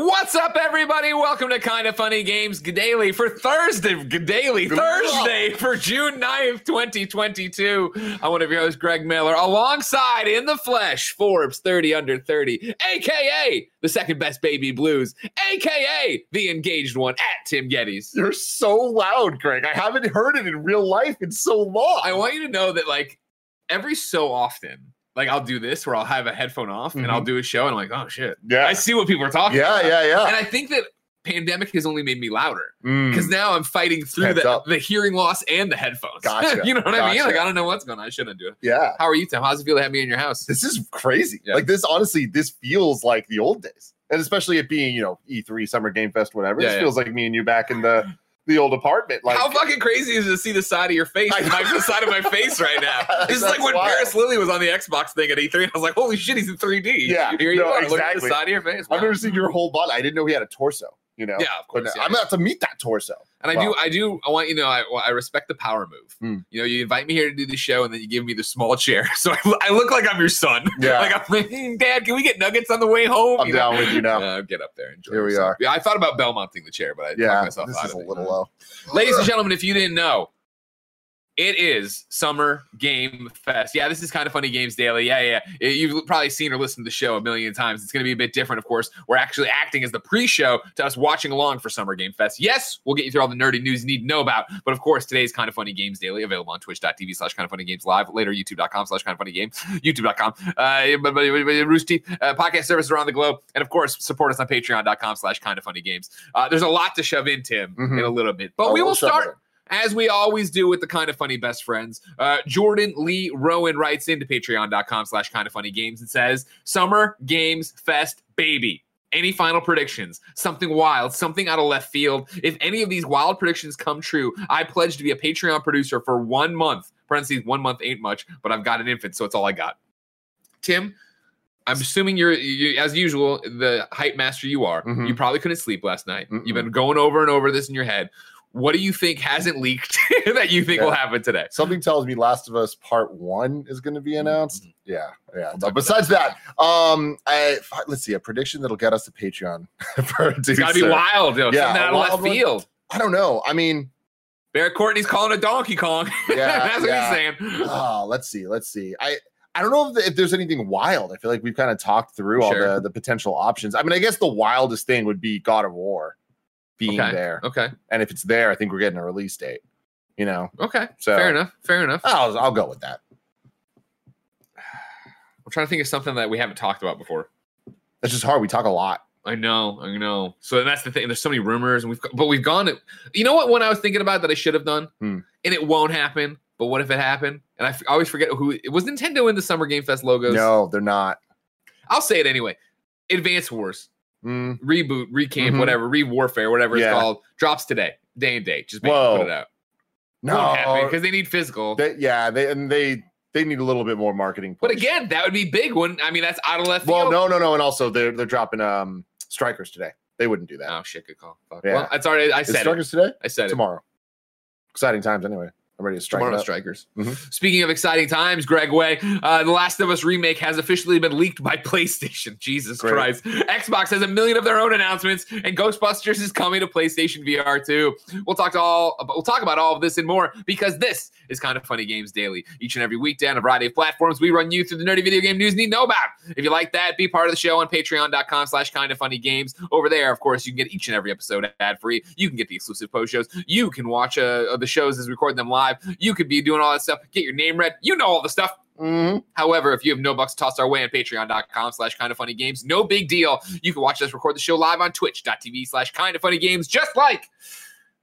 What's up, everybody? Welcome to Kind of Funny Games Daily for Thursday. Daily Thursday for June 9th, 2022. I'm one of your hosts, Greg Miller, alongside in the flesh, Forbes 30 under 30, aka the second best baby blues, aka the engaged one at Tim Gettys. You're so loud, Greg. I haven't heard it in real life in so long. I want you to know that, like, every so often, like I'll do this where I'll have a headphone off and I'll do a show and I'm like, oh shit. Mm-hmm. Yeah. I see what people are talking yeah, about. yeah, yeah. And I think that pandemic has only made me louder Mm. because now I'm fighting through the, the hearing loss and the headphones. Gotcha, you know what I mean? Like I don't know what's going on. I shouldn't do it. yeah. How are you, Tim? How's it feel to have me in your house? This is crazy. Yeah. Like this, honestly, this feels like the old days. And especially it being, you know, E3, Summer Game Fest, whatever. Yeah, this yeah. feels like me and you back in the the old apartment. Like How fucking crazy is it to see the side of your face, like the side of my face right now? This is like when wild. Parris Lilly was on the Xbox thing at E3, and I was like, "Holy shit, he's in 3D." Yeah, here you no, are. Look at the side of your face. I've never seen your whole body. I didn't know he had a torso, you know. Yeah, of But course. yeah, I'm yeah. about to meet that torso. And I do, I do, I want you to know, I, I respect the power move. Hmm. You know, you invite me here to do the show, and then you give me the small chair, so I, I look like I'm your son. Yeah. like I'm like, "Hmm, Dad, can we get nuggets on the way home? I'm You know? down with you now. Uh, get up there, enjoy. Here we yourself. are. Yeah, I thought about Belmonting the chair, but I Yeah, myself this out is of a it. little low. Ladies and gentlemen, if you didn't know, it is Summer Game Fest. Yeah, this is kind of funny games daily. Yeah, yeah. yeah. You've probably seen or listened to the show a million times. It's going to be a bit different, of course. We're actually acting as the pre-show to us watching along for Summer Game Fest. Yes, we'll get you through all the nerdy news you need to know about. But of course, today's kind of funny games daily available on twitch.tv slash kind of funny games live. Later, youtube.com slash kind of funny games, youtube.com, uh, Rooster Teeth, uh, podcast services around the globe. And of course, support us on patreon.com slash kind of funny games. Uh, there's a lot to shove in, Tim, Mhm. in a little bit. But Oh, we we'll will it start. As we always do with the kind of funny best friends. Uh, Jordan Lee Rowan writes into patreon.com slash kind of funny games and says, Summer Games Fest, baby. Any final predictions? Something wild, something out of left field. If any of these wild predictions come true, I pledge to be a Patreon producer for one month. Parentheses, one month ain't much, but I've got an infant, so it's all I got. Tim, I'm assuming you're, you, as usual, the hype master you are. Mhm. You probably couldn't sleep last night. Mm-mm. You've been going over and over this in your head. What do you think hasn't leaked that you think Yeah. will happen today? Something tells me Last of Us Part One is going to be announced. Yeah, yeah. talk But besides that, um, I let's see a prediction that'll get us to Patreon. for a It's got to be wild, yo. Yeah, out a of left one. field. I don't know. I mean, Barrett Courtney's calling a Donkey Kong. Yeah, That's what yeah. he's saying. oh, let's see, let's see. I I don't know if, if there's anything wild. I feel like we've kind of talked through all the the potential options. I mean, I guess the wildest thing would be God of War being Okay. there, Okay. and if it's there, I think we're getting a release date. You know, Okay. So- Fair enough. Fair enough. I'll I'll go with that. I'm trying to think of something that we haven't talked about before. It's just hard. We talk a lot. I know, I know. So that's the thing. There's so many rumors, and we've but we've gone. To, You know what? One I was thinking about that I should have done, Hmm. and it won't happen. But what if it happened? And I f- I always forget who it was. Nintendo in the Summer Game Fest logos. No, they're not. I'll say it anyway. Advance Wars Mm, reboot, recamp, Mhm. whatever, re Warfare, whatever Yeah. it's called, drops today, day and date. Just put it out. no, because they need physical. they, yeah, they and they they need a little bit more marketing. but again, that would be big. One, I mean, that's out of left well, field. no, no, no, and also they're they're dropping um strikers today. They wouldn't do that. Oh shit, good call. Fuck. Yeah. Well, it's already. I said it. strikers today? I said it. Tomorrow. Exciting times anyway. I'm ready to strike. Tomorrow. Strikers. Mhm. Speaking of exciting times, Greg Way, uh, the Last of Us remake has officially been leaked by PlayStation. Jesus Great. Christ. Xbox has a million of their own announcements, and Ghostbusters is coming to PlayStation VR too. We'll talk to all we'll talk about all of this and more because this is kind of funny games daily. Each and every weekday on a variety of platforms, we run you through the nerdy video game news you need to know about. If you like that, be part of the show on patreon.com slash kind of funny games. Over there, of course, you can get each and every episode ad free. You can get the exclusive post shows. You can watch uh, the shows as we record them live. You could be doing all that stuff. Get your name read. You know all the stuff. Mhm. However, if you have no bucks tossed our way on patreon.com slash kind of funny games, no big deal. You can watch us record the show live on twitch.tv slash kind of funny games, just like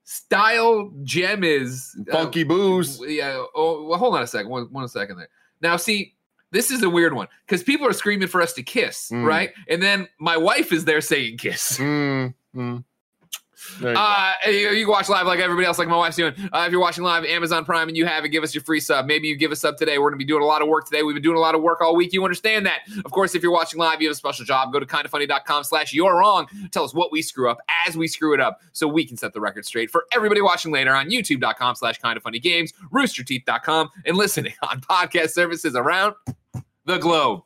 style gem is uh, Funky booze. yeah. Oh, well, hold on a second. One, one second there. Now, see, this is a weird one because people are screaming for us to kiss, Mm. right? And then my wife is there saying kiss. Mm, mm. You. Uh, you, can watch live like everybody else, like my wife's doing. Uh, if you're watching live, Amazon Prime, and you have it, give us your free sub. Maybe you give us sub today. We're going to be doing a lot of work today. We've been doing a lot of work all week. You understand that. Of course, if you're watching live, you have a special job. Go to kindafunny.com slash you're wrong. Tell us what we screw up as we screw it up so we can set the record straight. For everybody watching later on youtube.com slash kindoffunnygames, roosterteeth.com, and listening on podcast services around the globe.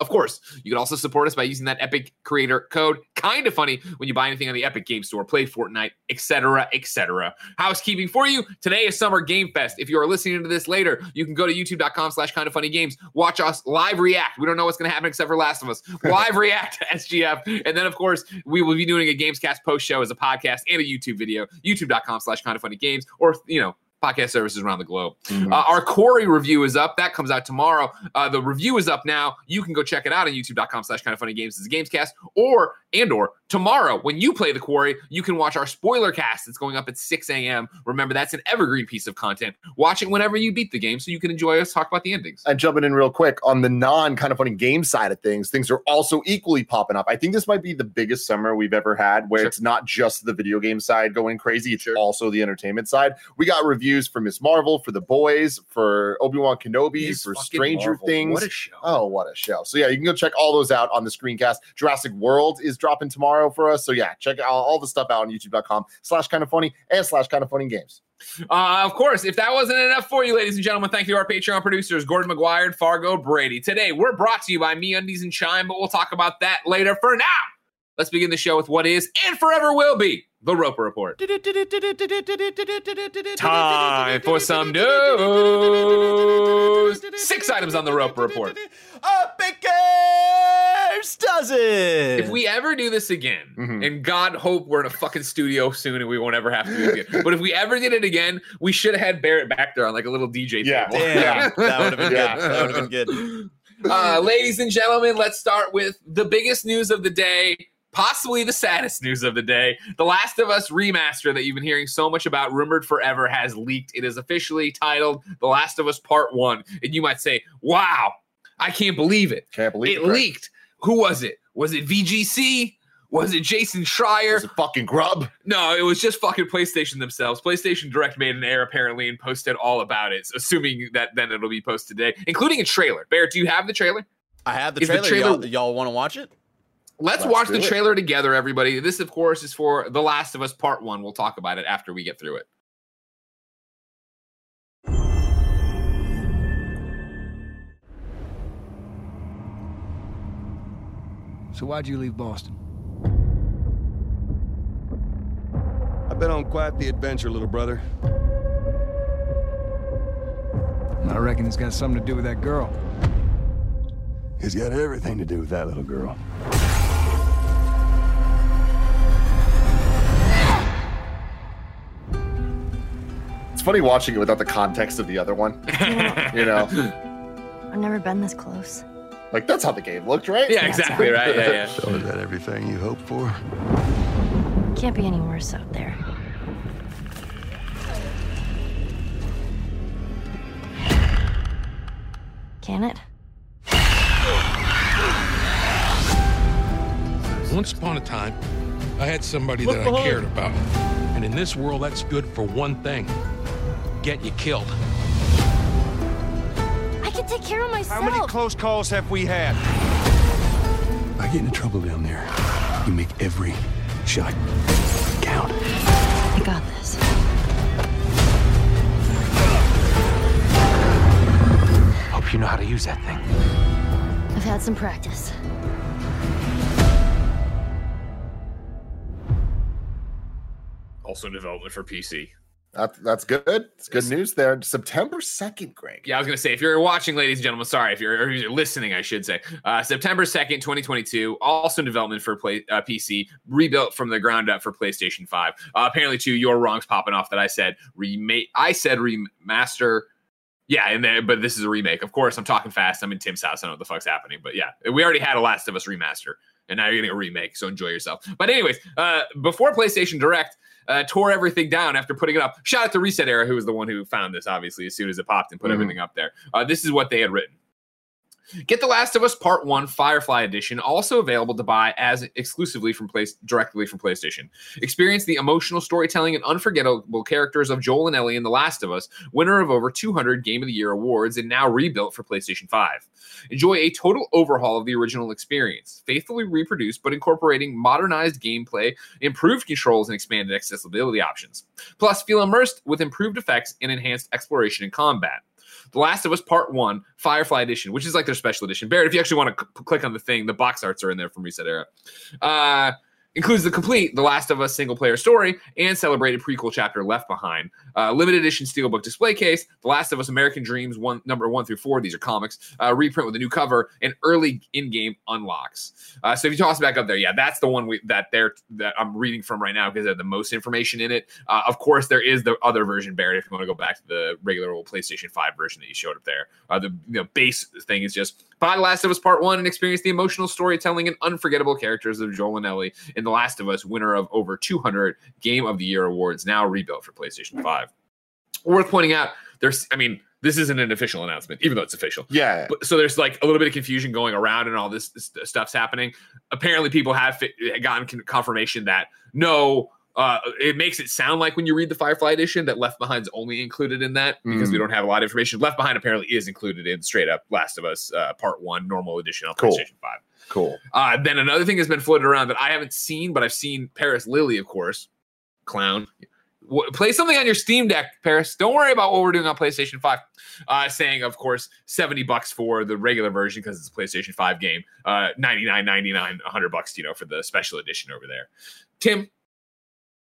Of course, you can also support us by using that Epic Creator code. Kind of funny when you buy anything on the Epic Game Store, play Fortnite, etc., etc. Housekeeping for you. Today is Summer Game Fest. If you are listening to this later, you can go to youtube.com slash kind of funny games. Watch us live react. We don't know what's going to happen except for Last of Us. Live react to SGF. And then, of course, we will be doing a Gamescast post show as a podcast and a YouTube video. YouTube.com slash kind of funny games. Or, you know, podcast services around the globe. Mhm. Uh, our Quarry review is up. That comes out tomorrow. Uh, the review is up now. You can go check it out on youtube.com slash kind of funny games as a gamescast or and or tomorrow when you play the quarry, you can watch our spoiler cast. It's going up at 6 a.m. Remember, that's an evergreen piece of content. Watch it whenever you beat the game so you can enjoy us talk about the endings. and jumping in real quick on the non kind of funny game side of things, things are also equally popping up. I think this might be the biggest summer we've ever had where Sure. it's not just the video game side going crazy, it's Sure. also the entertainment side. We got reviews for Miss Marvel, for The Boys, for Obi Wan Kenobi, Miss for Stranger Marvel. Things. What a show. Oh, what a show. So, yeah, you can go check all those out on the screencast. Jurassic World is dropping tomorrow for us. So, yeah, check out all the stuff out on youtube.com slash kind of funny and slash kind of funny games. Uh, of course, if that wasn't enough for you, ladies and gentlemen, thank you to our Patreon producers, Gordon McGuire and Fargo Brady. Today, we're brought to you by MeUndies and Chime, but we'll talk about that later. For now, let's begin the show with what is and forever will be the Roper Report. Time for some news. Six items on the Roper Report. Uppickers does it. If we ever do this again, Mhm. and God hope we're in a fucking studio soon and we won't ever have to do it again. but if we ever did it again, we should have had Barrett back there on like a little DJ Yeah. table. Damn, Yeah. that would have been Yeah. good. That would have been good. Uh, ladies and gentlemen, let's start with the biggest news of the day, possibly the saddest news of the day. The Last of Us remaster that you've been hearing so much about, rumored forever, has leaked. It is officially titled The Last of Us Part One. And you might say, wow, I can't believe it. Can't believe It Greg. leaked. Who was it? Was it VGC? Was it Jason Schreier? It's a fucking Grubb. No, it was just fucking PlayStation themselves. PlayStation Direct made an error apparently and posted all about it, assuming that then it'll be posted today, including a trailer. Bear, do you have the trailer? I have the Is the trailer. trailer- Y'all, y'all want to watch it? Let's, Let's watch do the it. trailer together, everybody. This, of course, is for The Last of Us Part One. We'll talk about it after we get through it. So why'd you leave Boston? I've been on quite the adventure, little brother. I reckon it's got something to do with that girl. It's got everything to do with that little girl. Funny watching it without the context of the other one. You know, I've never been this close. like that's how the game looked, right? Yeah, exactly right. Yeah, yeah. So is that everything you hoped for? Can't be any worse out there. Can it? Once upon a time, I had somebody that I cared about. And in this world, that's good for one thing get you killed. I can take care of myself. How many close calls have we had? I get into trouble down there, you make every shot count. I got this. Hope you know how to use that thing. I've had some practice. Also in development for PC. That, that's good. It's good news there. September 2nd, Greg. Yeah, I was gonna say if you're watching, ladies and gentlemen, sorry if you're, or if you're listening, I should say, uh, September second, 2022, also in development for play uh, PC, rebuilt from the ground up for PlayStation Five. Uh, apparently, too, your wrongs popping off that I said remake. I said remaster. Yeah, and then but this is a remake. Of course, I'm talking fast. I'm in Tim's house. I don't know what the fuck's happening, but yeah, we already had a Last of Us remaster, and now you're getting a remake. So enjoy yourself. But anyways, uh, before PlayStation Direct. Uh, tore everything down after putting it up. Shout out to ResetEra, who was the one who found this, obviously, as soon as it popped and put Mhm. everything up there. Uh, this is what they had written. Get The Last of Us Part 1 Firefly Edition, also available to buy as exclusively from place directly from PlayStation. Experience the emotional storytelling and unforgettable characters of Joel and Ellie in The Last of Us, winner of over 200 Game of the Year awards and now rebuilt for PlayStation 5. Enjoy a total overhaul of the original experience, faithfully reproduced but incorporating modernized gameplay, improved controls, and expanded accessibility options. Plus, feel immersed with improved effects and enhanced exploration and combat. The Last of Us Part 1 Firefly Edition, which is like their special edition. Barrett, if you actually want to c- click on the thing, the box arts are in there from ResetEra. Uh, includes the complete The Last of Us single player story and celebrated prequel chapter Left Behind. Uh, limited edition steelbook display case, The Last of Us American Dreams, one number one through four. These are comics. Uh, reprint with a new cover and early in-game unlocks. Uh, so if you toss it back up there, yeah, that's the one we, that they're that I'm reading from right now because they have the most information in it. Uh, of course, there is the other version, Barrett. If you want to go back to the regular old PlayStation Five version that you showed up there, uh, the you know, base thing is just buy The Last of Us Part One and experience the emotional storytelling and unforgettable characters of Joel and Ellie in The Last of Us, winner of over 200 Game of the Year awards, now rebuilt for PlayStation Five. Worth pointing out, there's, I mean, this isn't an official announcement, even though it's official. Yeah. But, so there's like a little bit of confusion going around and all this, this stuff's happening. Apparently, people have fi- gotten con- confirmation that no, uh, it makes it sound like when you read the Firefly edition that Left Behind's only included in that because we Mm. don't have a lot of information. Left Behind apparently is included in straight up Last of Us uh, Part One normal edition on Cool. PlayStation Five. Cool. Uh, then another thing has been floated around that I haven't seen, but I've seen Parris Lilly, of course, clown. W- play something on your Steam Deck, Parris. Don't worry about what we're doing on PlayStation 5. Uh, saying, of course, 70 bucks for the regular version because it's a PlayStation 5 game. Uh, 99, 99, 100 bucks, you know, for the special edition over there. Tim,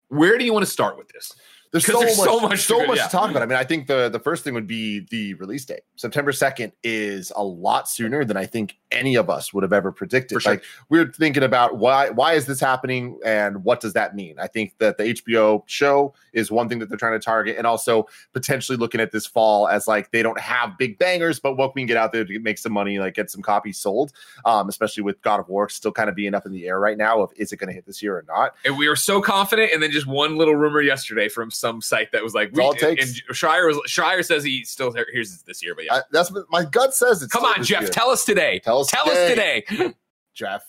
where do you want to start with this? There's so, there's much, so much to so much yeah. to talk about. I mean, I think the the first thing would be the release date. September 2nd is a lot sooner than I think any of us would have ever predicted. Sure. Like we we're thinking about why why is this happening and what does that mean? I think that the HBO show is one thing that they're trying to target, and also potentially looking at this fall as like they don't have big bangers, but what we can get out there to make some money, like get some copies sold. Um, especially with God of War still kind of being up in the air right now of is it going to hit this year or not? And we are so confident, and then just one little rumor yesterday from some site that was like, all we, it takes. and Schreier was Schreier says he still hears this this year, but yeah. I, that's what my gut says. It's Come on, Jeff, year. tell us today. Tell us Tell us today. Jeff.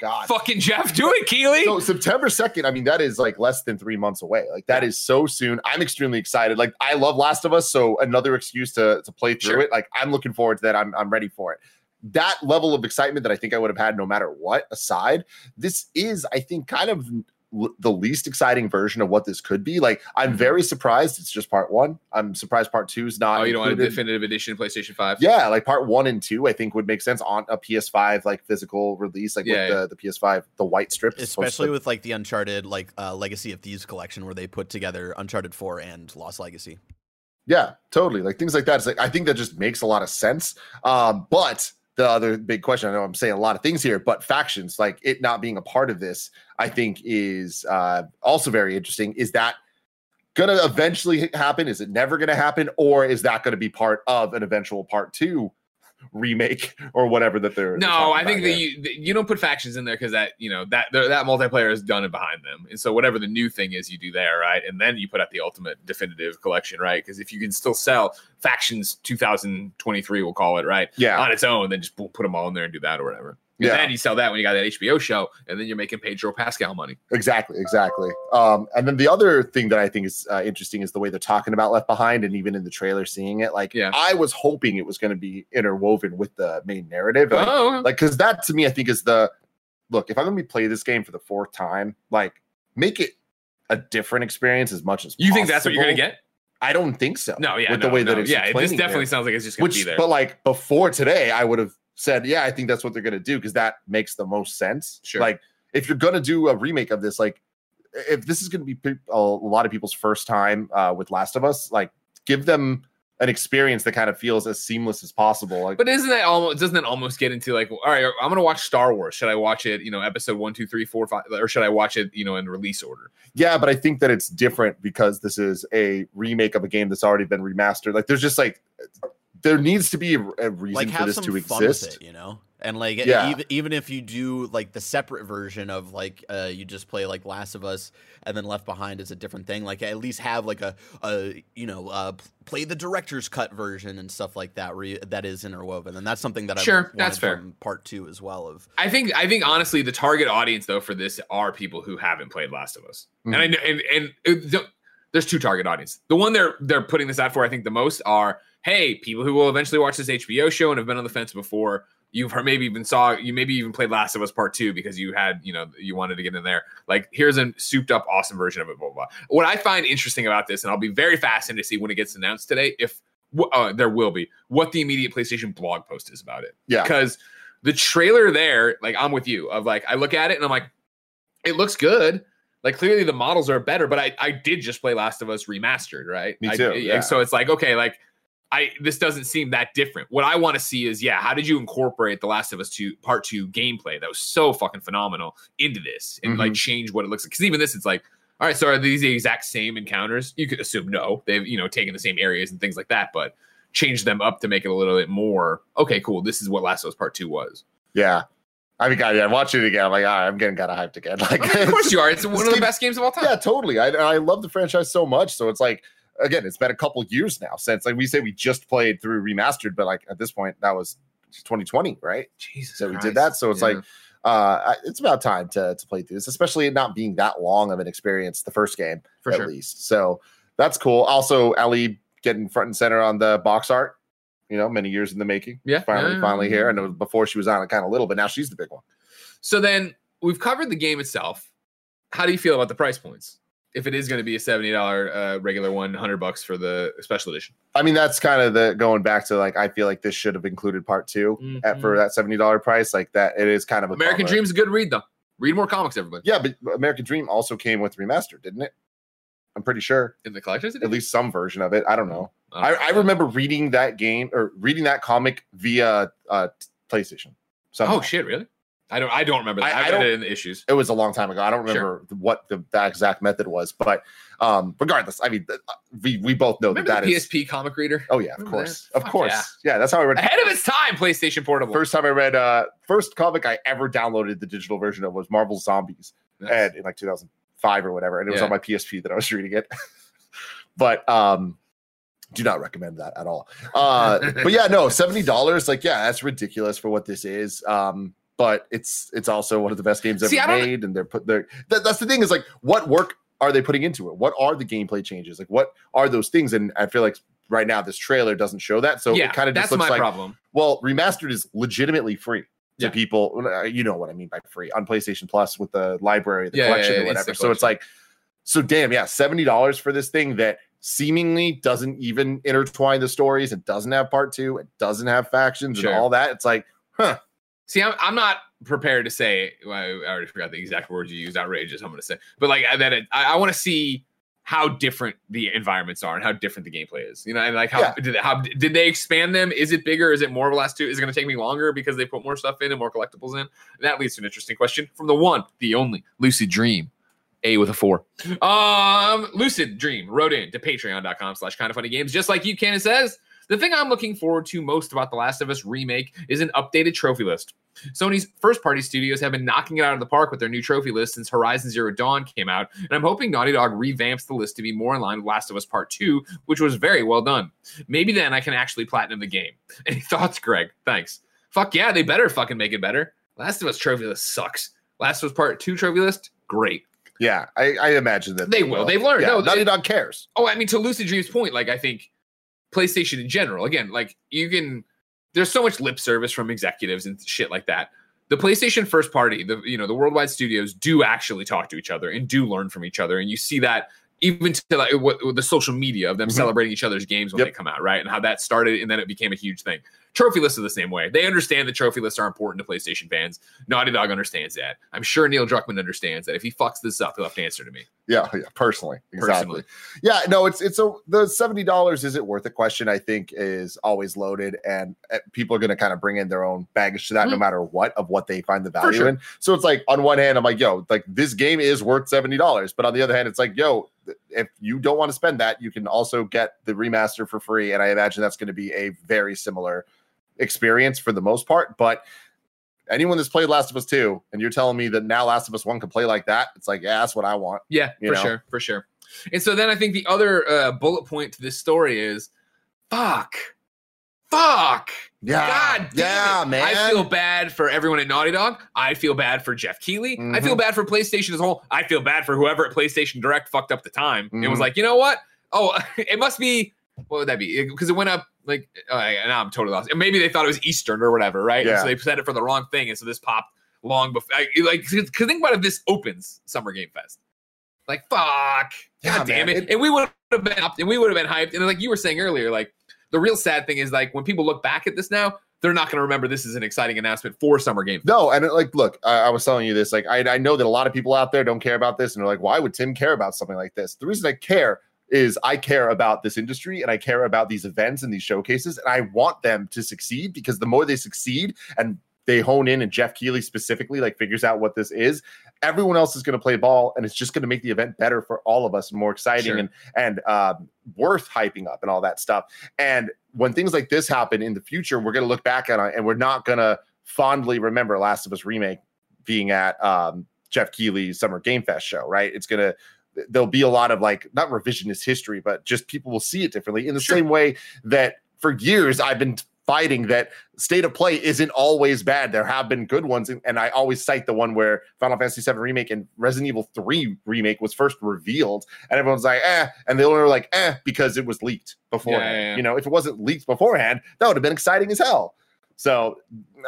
God. Fucking Jeff, do it, Keighley. So September 2nd, I mean, that is like less than three months away. Like that is so soon. I'm extremely excited. Like I love Last of Us, so another excuse to to play through Sure. it. Like I'm looking forward to that. I'm I'm ready for it. That level of excitement that I think I would have had no matter what aside, this is, I think, kind of l- the least exciting version of what this could be. Like I'm very surprised it's just part one. I'm surprised part two is not. Mm-hmm. oh, you don't want a definitive edition PlayStation 5? Yeah, like part one and two, I think would make sense on a PS5 like physical release, like Yeah, with the, the PS5, the white strip, especially with like the Uncharted like uh, Legacy of Thieves collection where they put together Uncharted 4 and Lost Legacy. Yeah, totally. Like things like that. It's like I think that just makes a lot of sense. Um, but the other big question, I know I'm saying a lot of things here, but factions, like it not being a part of this, I think is uh also very interesting. Is that gonna eventually happen? Is it never gonna happen? Or is that gonna be part of an eventual part two remake or whatever that they're No, I think that you that you don't put factions in there because that you know that that multiplayer is done and behind them, and so whatever the new thing is, you do there, right? And then you put out the ultimate definitive collection, right? Because if you can still sell factions 2023, we'll call it, right? Yeah. on its own, then just put them all in there and do that or whatever. Yeah. then you sell that when you got that HBO show, and then you're making Pedro Pascal money. Exactly, exactly. Um, and then the other thing that I think is uh, interesting is the way they're talking about Left Behind, and even in the trailer, seeing it. Like, Yeah. I was hoping it was going to be interwoven with the main narrative, like, oh, like because that to me, I think is the look. If I'm going to be play this game for the fourth time, like, make it a different experience as much as possible you think that's what you're gonna get? I don't think so. No, yeah, with no, the way no. that it's yeah, this definitely sounds like it's just gonna be Which, there. but like before today, I would have said, yeah, I think that's what they're gonna do because that makes the most sense. Sure. Like, if you're gonna do a remake of this, like, if this is gonna be pe- a lot of people's first time uh, with Last of Us, like, give them an experience that kind of feels as seamless as possible. Like, But isn't that almost doesn't that almost get into like, all right, I'm gonna watch Star Wars. Should I watch it, you know, episode one, two, three, four, five, or should I watch it, you know, in release order? yeah, but I think that it's different because this is a remake of a game that's already been remastered. Like, there's just like there needs to be a, a reason Like for this to exist. it, you know? And like Yeah. even even if you do like the separate version of like uh you just play like Last of Us and then Left Behind is a different thing. Like at least have like a a you know uh play the director's cut version and stuff like that where you, that is interwoven. And that's something that I Sure, that's fair. from part two as well. Of I think I think honestly the target audience though for this are people who haven't played Last of Us, and I know and and it- there's two target audience. The one they're they're putting this out for, I think the most are hey people who will eventually watch this HBO show and have been on the fence before. You've heard, maybe even saw you maybe even played Last of Us Part Two because you had you know you wanted to get in there. Like here's a souped up awesome version of it. Blah blah. blah. What I find interesting about this, and I'll be very fascinated to see when it gets announced today, if uh, there will be what the immediate PlayStation blog post is about it Yeah. because the trailer there, like I'm with you, of like I look at it and I'm like, it looks good. Like clearly the models are better, but I I did just play Last of Us remastered, right? Me I- too, yeah. So it's like okay, like I this doesn't seem that different. What I want to see is yeah, how did you incorporate the Last of Us two part two gameplay that was so fucking phenomenal into this and Mm-hmm. like change what it looks like? Because even this, it's like. All right, so are these the exact same encounters? You could assume no. They've, you know, taken the same areas and things like that, but change them up to make it a little bit more okay, cool. This is what Last of Us Part Two was. Yeah. I mean, God, yeah, watching it again, I'm like, all right, I'm getting kind of hyped again. Like, I mean, of course you are. It's one of the game- best games of all time. Yeah, totally. I, I love the franchise so much. So it's like, again, it's been a couple years now since, like, we say we just played through remastered, but like at this point, that was 2020 right? Jesus. So we Christ. did that. So it's Yeah. like, uh, it's about time to to play through this, especially it not being that long of an experience. The first game, For at sure. least. So that's cool. Also, Ellie getting front and center on the box art. You know, many years in the making. Yeah, finally, yeah, finally here. And it was before she was on it kind of little, but now she's the big one. So then we've covered the game itself. How do you feel about the price points? If it is going to be a seventy dollar uh, regular one, hundred bucks for the special edition. I mean, that's kind of the going back to like I feel like this should have included part 2 at for that seventy dollar price. Like that, it is kind of a Mm-hmm. American bummer. Dream's a good read though. Read more comics, everybody. Yeah, but American Dream also came with remastered, didn't it? I'm pretty sure. In the collector's At least some version of it. I don't know. Oh. I, I remember reading that game or reading that comic via uh, PlayStation. Somehow. Oh shit! Really? I don't. I don't remember that. I- I, I don't- it in the issues. It was a long time ago. I don't Sure. remember what the that exact method was, but um, regardless, I mean, we we both know Remember that that is. PSP comic reader? Oh yeah, of Remember course, that? of Fuck course. yeah. Yeah. that's how I read. Ahead of its time, PlayStation Portable. First time I read uh first comic I ever downloaded the digital version of was Marvel Zombies Nice. and in like 2005 or whatever and it was Yeah. on my PSP that I was reading it. but um do not recommend that at all. Uh but yeah, no, $70 like yeah, that's ridiculous for what this is. Um but it's it's also one of the best games ever See, made and they're put there that, that's the thing is like what work are they putting into it? What are the gameplay changes? Like what are those things and I feel like right now this trailer doesn't show that so yeah, it kind of just that's looks my like problem. well, remastered is legitimately free to Yeah. people. You know what I mean by free on PlayStation Plus with the library, the Yeah, collection, or whatever. So it's like, so damn, yeah, seventy dollars for this thing that seemingly doesn't even intertwine the stories. It doesn't have part two. It doesn't have factions Sure. and all that. It's like, huh? See, I'm, I'm not prepared to say. Well, I already forgot the exact words you used. Outrageous. I'm going to say, but like that. It, I, I want to see how different the environments are and how different the gameplay is. You know, and like how Yeah. did how did they expand them? Is it bigger? Is it more of a last two? Is it going to take me longer because they put more stuff in and more collectibles in? That leads to an interesting question from the one, the only Lucid Dream. A with a four. Um, Lucid Dream wrote in to patreon.com slash kind of funny games, just like you can. It says, the thing I'm looking forward to most about The Last of Us remake is an updated trophy list. Sony's first party studios have been knocking it out of the park with their new trophy list since Horizon Zero Dawn came out, and I'm hoping Naughty Dog revamps the list to be more in line with Last of Us Part 2, which was very well done. Maybe then I can actually platinum the game. Any thoughts, Greg? Thanks. Fuck yeah, they better fucking make it better. Last of Us trophy list sucks. Last of Us Part 2 trophy list, great. Yeah, I, I imagine that They will. They've learned. Yeah, No, Naughty they- Dog cares. Oh, I mean, to Lucid Dream's point, like I think PlayStation in general, again, like you can, there's so much lip service from executives and shit like that. The PlayStation first party, the you know the worldwide studios do actually talk to each other and do learn from each other, and you see that even to like what, the social media of them Mhm. celebrating each other's games when Yep. they come out, right? And how that started, and then it became a huge thing. Trophy lists are the same way. They understand that trophy lists are important to PlayStation fans. Naughty Dog understands that. I'm sure Neil Druckmann understands that. If he fucks this up, he'll have to answer to me. Yeah, yeah, personally, exactly. Personally. Yeah, no, it's it's a the seventy dollars is it worth it question I think is always loaded, and uh, people are going to kind of bring in their own baggage to that no Mhm. matter what of what they find the value sure. in. So it's like on one hand, I'm like, yo, like this game is worth seventy dollars, but on the other hand, it's like, yo, if you don't want to spend that, you can also get the remaster for free, and I imagine that's going to be a very similar experience for the most part, but. anyone that's played Last of Us 2 and you're telling me that now Last of Us 1 can play like that, it's like, yeah, that's what I want. Yeah, for know? sure, for sure. And so then I think the other uh, bullet point to this story is, fuck, fuck. Yeah. God damn yeah, it. man. I feel bad for everyone at Naughty Dog. I feel bad for Jeff Keighley. I feel Mhm. bad for PlayStation as a whole. I feel bad for whoever at PlayStation Direct fucked up the time. It was like, you know what? Oh, it must be. What would that be? Because it went up like. Uh, now I'm totally lost. And maybe they thought it was Eastern or whatever, right? And Yeah. so they set it for the wrong thing, and so this popped long before. I, like, because think about if this opens Summer Game Fest. Like fuck, Yeah, god damn man. it. It- And we would have been up, and we would have been hyped. And like you were saying earlier, like the real sad thing is like when people look back at this now, they're not going to remember this is an exciting announcement for Summer Game. Fest. No, and it, like, look, I, I was telling you this. Like, I, I know that a lot of people out there don't care about this, and they're like, "Why would Tim care about something like this?" The reason I care is I care about this industry and I care about these events and these showcases, and I want them to succeed because the more they succeed and they hone in, and Jeff Keighley specifically like figures out what this is, everyone else is going to play ball, and it's just going to make the event better for all of us and more exciting Sure. and and um, worth hyping up and all that stuff. And when things like this happen in the future, we're going to look back on it and we're not going to fondly remember Last of Us remake being at um, Jeff Keighley's Summer Game Fest show, right? It's gonna there'll be a lot of like not revisionist history, but just people will see it differently in the Sure. same way that for years I've been fighting that state of play isn't always bad. There have been good ones, and, and I always cite the one where Final Fantasy VII remake and Resident Evil 3 remake was first revealed, and everyone's like, eh, and they were like, eh, because it was leaked beforehand. Yeah, yeah, yeah. You know, if it wasn't leaked beforehand, that would have been exciting as hell. So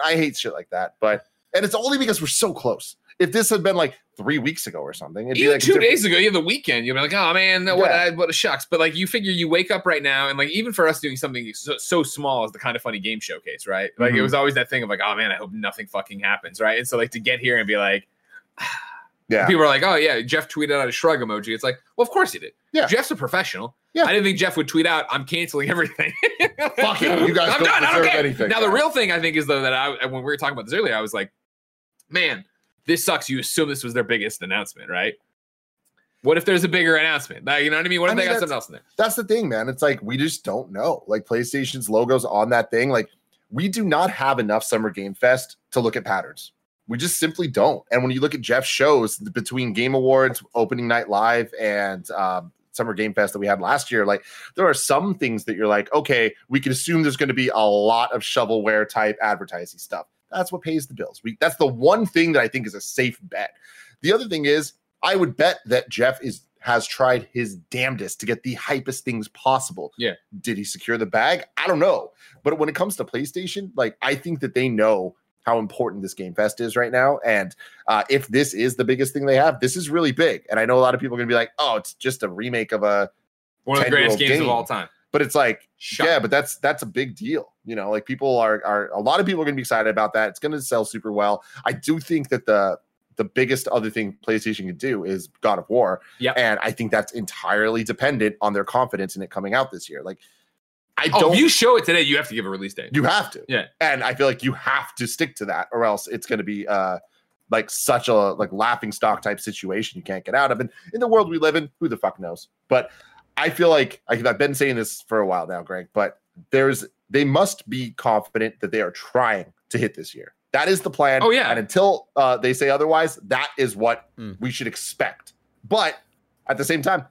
I hate shit like that, but and it's only because we're so close. If this had been like three weeks ago or something, it'd be Even like two days ago, you have the weekend. You'll be like, oh man, what, Yeah. what a shucks. But like, you figure you wake up right now, and like, even for us doing something so, so small as the kind of funny game showcase, right? Like, it Mhm. was always that thing of like, oh man, I hope nothing fucking happens, right? And so, like, to get here and be like, Yeah, people are like, oh yeah, Jeff tweeted out a shrug emoji. It's like, well, of course he did. Yeah. Jeff's a professional. Yeah. I didn't think Jeff would tweet out, I'm canceling everything. Fuck it. You guys I'm don't done. I don't deserve care. anything. Now, the real thing I think is though that I when we were talking about this earlier, I was like, man, this sucks. You assume this was their biggest announcement, right? What if there's a bigger announcement? Like, you know what I mean? What if I they got something else in there? that's the thing, man. It's like we just don't know. Like PlayStation's logos on that thing, like we do not have enough Summer Game Fest to look at patterns. We just simply don't. And when you look at Jeff's shows between Game Awards, Opening Night Live, and um, Summer Game Fest that we had last year, like there are some things that you're like, okay, we can assume there's going to be a lot of shovelware type advertising stuff. That's what pays the bills. We that's the one thing that I think is a safe bet. The other thing is, I would bet that Jeff is has tried his damnedest to get the hypest things possible. Yeah. Did he secure the bag? I don't know. But when it comes to PlayStation, like I think that they know how important this Game Fest is right now. And uh, if this is the biggest thing they have, this is really big. And I know a lot of people are going to be like, oh, it's just a remake of a, One of the greatest 10-year-old games of all time. But it's like, Shut yeah, but that's that's a big deal. You know, like people are are a lot of people are going to be excited about that. It's going to sell super well. I do think that the the biggest other thing PlayStation can do is God of War. Yeah. And I think that's entirely dependent on their confidence in it coming out this year. Like I Oh, don't if you show it today, you have to give a release date. you have to. Yeah. And I feel like you have to stick to that or else it's going to be uh like such a like laughing stock type situation you can't get out of. And in the world we live in, who the fuck knows? But I feel like I've been saying this for a while now, Greg, but there's they must be confident that they are trying to hit this year. That is the plan. Oh, yeah. And until uh, they say otherwise, that is what Mm. we should expect. But at the same time,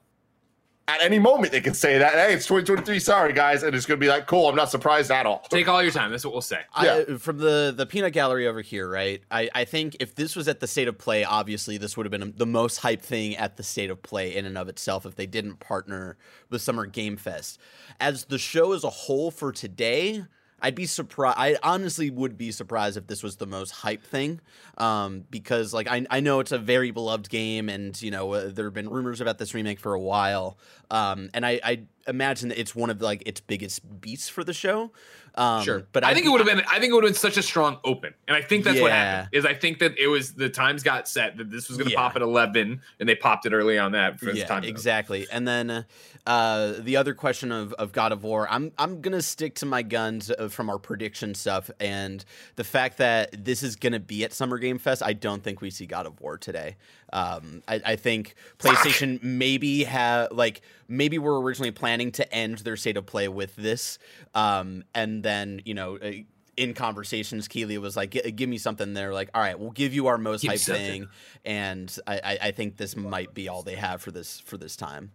at any moment they can say that, hey, it's 2023. Sorry, guys. And it's going to be like, cool. I'm not surprised at all. Take all your time. That's what we'll say. I, uh, from the the peanut gallery over here, right? I, I think if this was at the state of play, obviously this would have been the most hype thing at the state of play in and of itself if they didn't partner with Summer Game Fest. As the show as a whole for today, I'd be surprised. I honestly would be surprised if this was the most hype thing, um, because like I, I know it's a very beloved game, and you know uh, there have been rumors about this remake for a while, um, and I, I imagine that it's one of like its biggest beats for the show. Um, Sure, but I I'd think it would have been. I think it would have been such a strong open, and I think that's what happened. Is I think that it was the times got set that this was going to Yeah. pop at eleven, and they popped it early on that for yeah, time. exactly. And then uh, the other question of, of God of War, I'm I'm gonna stick to my guns uh, from our prediction stuff, and the fact that this is gonna be at Summer Game Fest. I don't think we see God of War today. Um, I, I think PlayStation maybe have like maybe we're originally planning to end their state of play with this, um, and then you know. Uh, in conversations, Keighley was like, "Give me something." They're like, "All right, we'll give you our most Give hype thing," and I, I, I think this might be all they have for this for this time.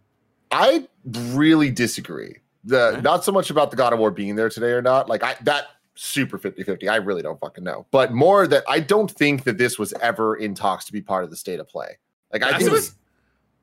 I really disagree. The Okay. not so much about the God of War being there today or not. Like I that super 50-50. I really don't fucking know. But more that I don't think that this was ever in talks to be part of the state of play. Like I Last think of it Us? was,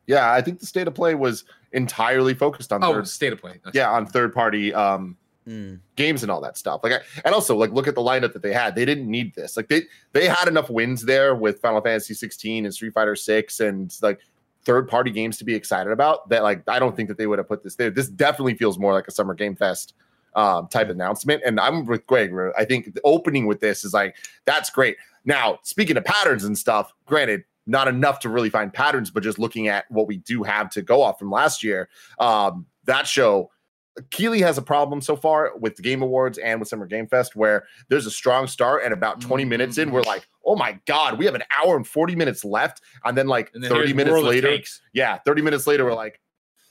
yeah, I think the state of play was entirely focused on Oh, third state of play. yeah, on third party um Mm. games and all that stuff. Like, I, and also like look at the lineup that they had. They didn't need this. Like they they had enough wins there with Final Fantasy 16 and Street Fighter 6 and like third party games to be excited about. That like I don't think that they would have put this there. This definitely feels more like a Summer Game Fest um, type announcement. And I'm with Greg. I think the opening with this is like that's great. Now speaking of patterns and stuff, granted. Not enough to really find patterns, but just looking at what we do have to go off from last year, um, that show Keighley has a problem so far with the Game Awards and with Summer Game Fest where there's a strong start and about 20 minutes in, we're like, oh my God, we have an hour and 40 minutes left. And then like And then 30 minutes later, yeah, 30 minutes later, we're like,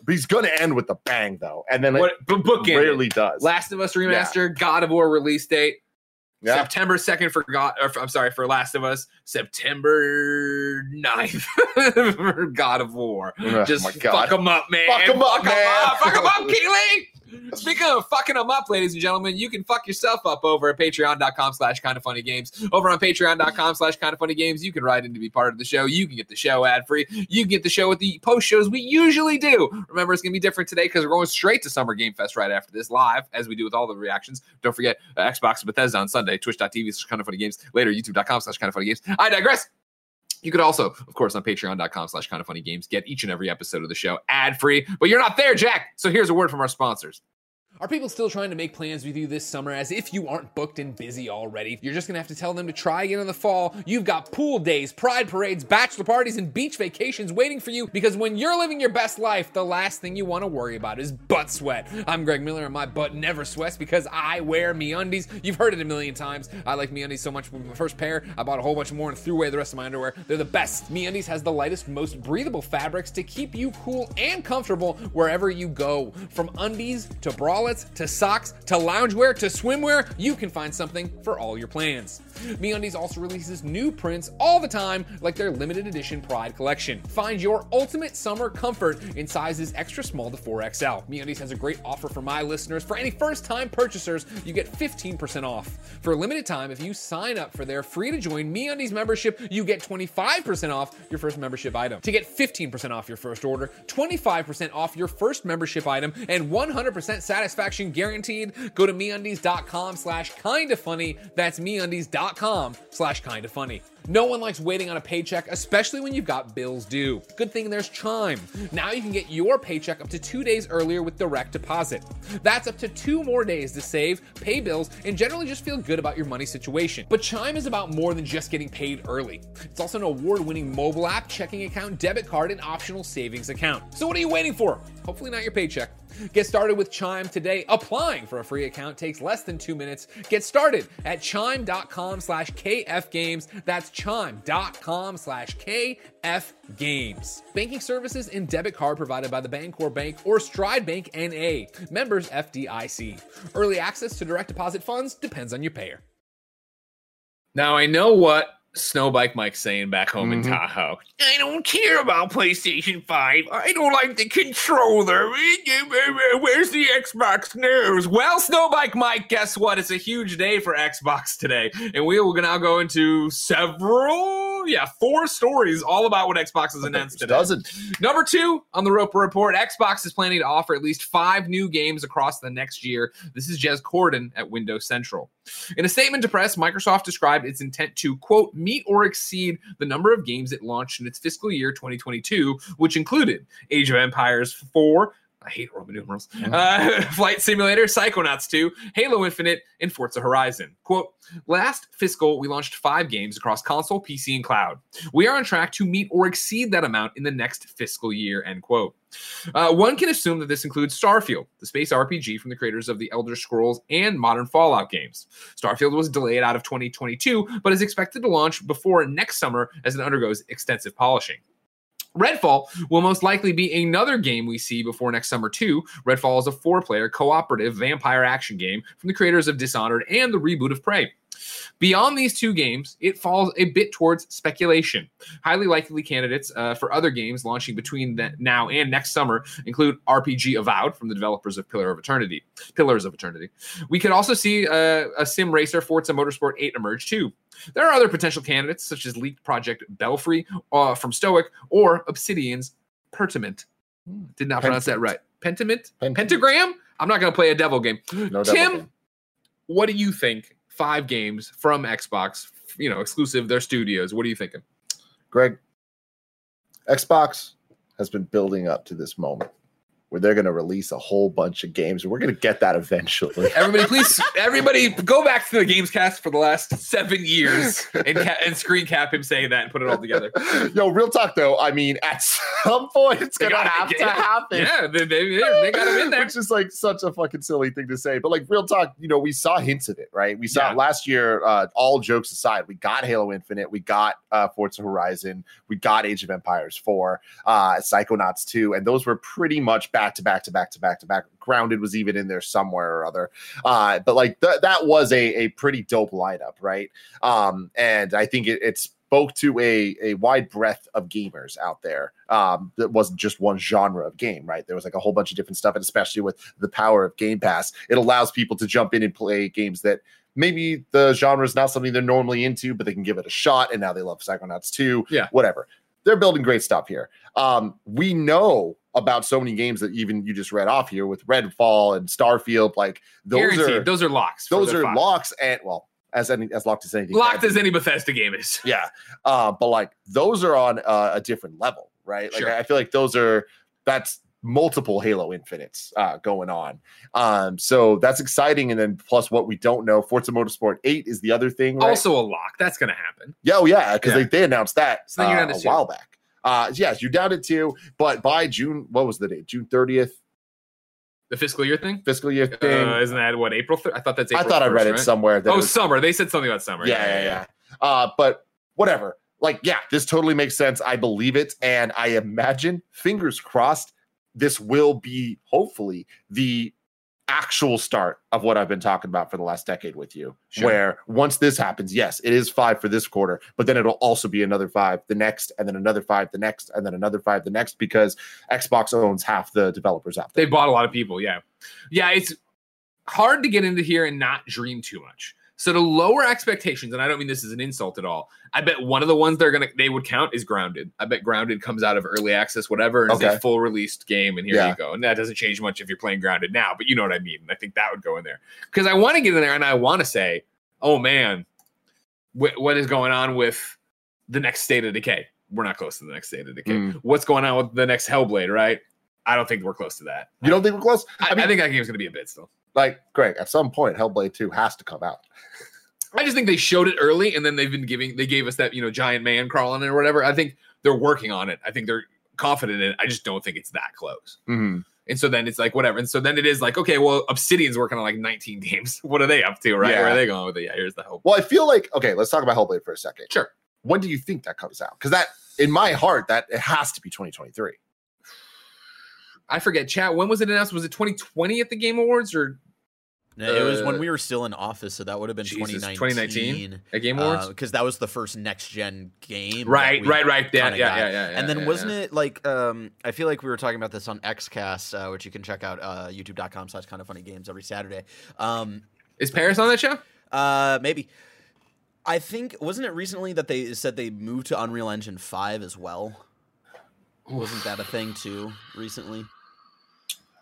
but he's gonna end with a bang though. And then it What but bookend. rarely does. Last of Us remaster, God of War release date. Yeah. September 2nd for God or I'm sorry for Last of Us. September 9th for God of War. Oh Just fuck them up, man. Fuck 'em up, fuck 'em man. up. Fuck 'em up, Keighley. Speaking of fucking them up, ladies and gentlemen, you can fuck yourself up over at patreon.com slash kind of funny games. Over on patreon.com slash kind of funny games, you can write in to be part of the show. You can get the show ad free. You can get the show with the post shows we usually do. Remember, it's going to be different today because we're going straight to Summer Game Fest right after this live, as we do with all the reactions. Don't forget uh, Xbox Bethesda on Sunday, twitch.tv slash kind of funny games. Later, youtube.com slash kind of funny games. I digress. You could also, of course, on patreon.com slash kind of funny games, get each and every episode of the show ad free. But you're not there, Jack. So here's a word from our sponsors. Are people still trying to make plans with you this summer as if you aren't booked and busy already? You're just gonna have to tell them to try again in the fall. You've got pool days, pride parades, bachelor parties, and beach vacations waiting for you because when you're living your best life, the last thing you wanna worry about is butt sweat. I'm Greg Miller and my butt never sweats because I wear MeUndies. You've heard it a million times. I like MeUndies so much with my first pair. I bought a whole bunch more and threw away the rest of my underwear. They're the best. MeUndies has the lightest, most breathable fabrics to keep you cool and comfortable wherever you go. From undies to bralettes to socks to loungewear to swimwear, you can find something for all your plans. MeUndies also releases new prints all the time, like their limited edition Pride collection. Find your ultimate summer comfort in sizes extra small to 4XL. MeUndies has a great offer for my listeners. For any first-time purchasers, you get 15% off. For a limited time, if you sign up for their free to join MeUndies membership, you get 25% off your first membership item. To get 15% off your first order, 25% off your first membership item, and 100% satisfaction guaranteed, go to MeUndies.com slash kinda funny. That's MeUndies.com slash kinda funny. No one likes waiting on a paycheck, especially when you've got bills due. Good thing there's Chime. Now you can get your paycheck up to two days earlier with direct deposit. That's up to two more days to save, pay bills, and generally just feel good about your money situation. But Chime is about more than just getting paid early. It's also an award winning mobile app, checking account, debit card, and optional savings account. So what are you waiting for? Hopefully, not your paycheck. Get started with Chime today. Applying for a free account takes less than two minutes. Get started at chime.com slash kfgames. That's chime.com slash kfgames. Banking services and debit card provided by the Bancorp Bank or Stride Bank NA. Members FDIC. Early access to direct deposit funds depends on your payer. Now I know what Snowbike Mike's saying back home in Mhm. Tahoe. I don't care about PlayStation 5. I don't like the controller. Where's the Xbox news? Well, Snowbike Mike, guess what? It's a huge day for Xbox today. And we will now go into several, yeah, four stories all about what Xbox has announced today. Doesn't Number two on the Roper Report, Xbox is planning to offer at least five new games across the next year. This is Jez Corden at Windows Central. In a statement to press, Microsoft described its intent to, quote, meet or exceed the number of games it launched in its fiscal year 2022, which included Age of Empires 4. I hate Roman numerals. Uh, Flight Simulator, Psychonauts 2, Halo Infinite, and Forza Horizon. Quote, last fiscal, we launched five games across console, PC, and cloud. We are on track to meet or exceed that amount in the next fiscal year, end quote. Uh, one can assume that this includes Starfield, the space RPG from the creators of the Elder Scrolls and modern Fallout games. Starfield was delayed out of 2022, but is expected to launch before next summer as it undergoes extensive polishing. Redfall will most likely be another game we see before next summer, too. Redfall is a four player cooperative vampire action game from the creators of Dishonored and the reboot of Prey. Beyond these two games, it falls a bit towards speculation. Highly likely candidates uh, for other games launching between now and next summer include RPG Avowed from the developers of Pillar of Eternity, Pillars of Eternity. We could also see uh, a sim racer Forza Motorsport 8 emerge too. There are other potential candidates such as leaked project Belfry uh, from Stoic or Obsidian's Pertament. Did not pronounce that right. Pentiment? Pentagram? I'm not going to play a devil game. No Tim, game. what do you think? Five games from Xbox, you know, exclusive their studios. What are you thinking? Greg, Xbox has been building up to this moment where they're going to release a whole bunch of games. and We're going to get that eventually. Everybody, please, everybody, go back to the games cast for the last seven years and, ca- and screen cap him saying that and put it all together. Yo, real talk though. I mean, at some point, it's going to have to happen. Yeah, they, they, they got him in there. Which is like such a fucking silly thing to say. But like real talk, you know, we saw hints of it, right? We saw Yeah. last year, uh, all jokes aside, we got Halo Infinite, we got uh Forza Horizon, we got Age of Empires 4, uh Psychonauts 2, and those were pretty much back to back to back to back to back. Grounded was even in there somewhere or other. Uh, but like th- that was a, a pretty dope lineup, right? Um, and I think it, it spoke to a, a wide breadth of gamers out there. Um, that wasn't just one genre of game, right? There was like a whole bunch of different stuff, and especially with the power of Game Pass, it allows people to jump in and play games that maybe the genre is not something they're normally into, but they can give it a shot. And now they love Psychonauts 2, Yeah. whatever. They're building great stuff here. Um, we know about so many games that even you just read off here with Redfall and Starfield. Like those Guaranteed. are those are locks. those are five. locks and well, as any as locked as anything. Locked as any Bethesda game is. Yeah. Uh, but like those are on uh, a different level, right? Like Sure. I feel like those are that's multiple Halo Infinites uh, going on. Um, so that's exciting. And then plus what we don't know, Forza Motorsport 8 is the other thing. Right? Also a lock. That's going to happen. yeah, oh, yeah, because Yeah. they, they announced that So uh, a two. while back. Uh, yes, you're down to two, but by June, what was the date? June 30th The fiscal year thing. fiscal year thing. Uh, isn't that what April? Th- I thought that's. I April thought I read 1st, it right? somewhere. That Oh, was- summer. They said something about summer. yeah, yeah, yeah. Uh, but whatever. Like, yeah, this totally makes sense. I believe it, and I imagine, fingers crossed, this will be hopefully the actual start of what I've been talking about for the last decade with you. Sure. Where once this happens, yes, it is five for this quarter, but then it'll also be another five the next, and then another five the next, and then another five the next because Xbox owns half the developers out there. They bought a lot of people. Yeah, yeah. It's hard to get into here and not dream too much. So to lower expectations, and I don't mean this as an insult at all. I bet one of the ones they're gonna they would count is Grounded. I bet Grounded comes out of early access, whatever, and is a full released game, and here Yeah. you go. And that doesn't change much if you're playing Grounded now, but you know what I mean. I think that would go in there because I want to get in there and I want to say, oh man, wh- what is going on with the next State of Decay? We're not close to the next State of Decay. Mm. What's going on with the next Hellblade? Right? I don't think we're close to that. You don't think we're close? I, I think that game's going to be a bit still. Like, Greg, at some point, Hellblade 2 has to come out. I just think they showed it early, and then they've been giving they gave us that you know giant man crawling or whatever. I think they're working on it. I think they're confident in it. I just don't think it's that close. Mhm. And so then it's like whatever. And so then it is like okay, well, Obsidian's working on like 19 games. What are they up to? Right? Where are they going with it? Yeah, here's the hope. Well, I feel like okay. Let's talk about Hellblade for a second. Sure. When do you think that comes out? Because that, in my heart, that it has to be 2023. I forget. Chat. When was it announced? Was it 2020 at the Game Awards or No, it was when Uh, we were still in office, so that would have been Jesus, 2019. 2019 at Game Awards? because that was the first next gen game. Right, right, right. Yeah, kinda yeah, yeah, yeah, And then yeah, wasn't yeah. it like um, I feel like we were talking about this on XCast, uh, which you can check out uh, YouTube.com slash kind of funny games every Saturday. Um, is Parris on that show? uh, maybe. I think wasn't it recently that they said they moved to Unreal Engine five as well? Wasn't that a thing too recently?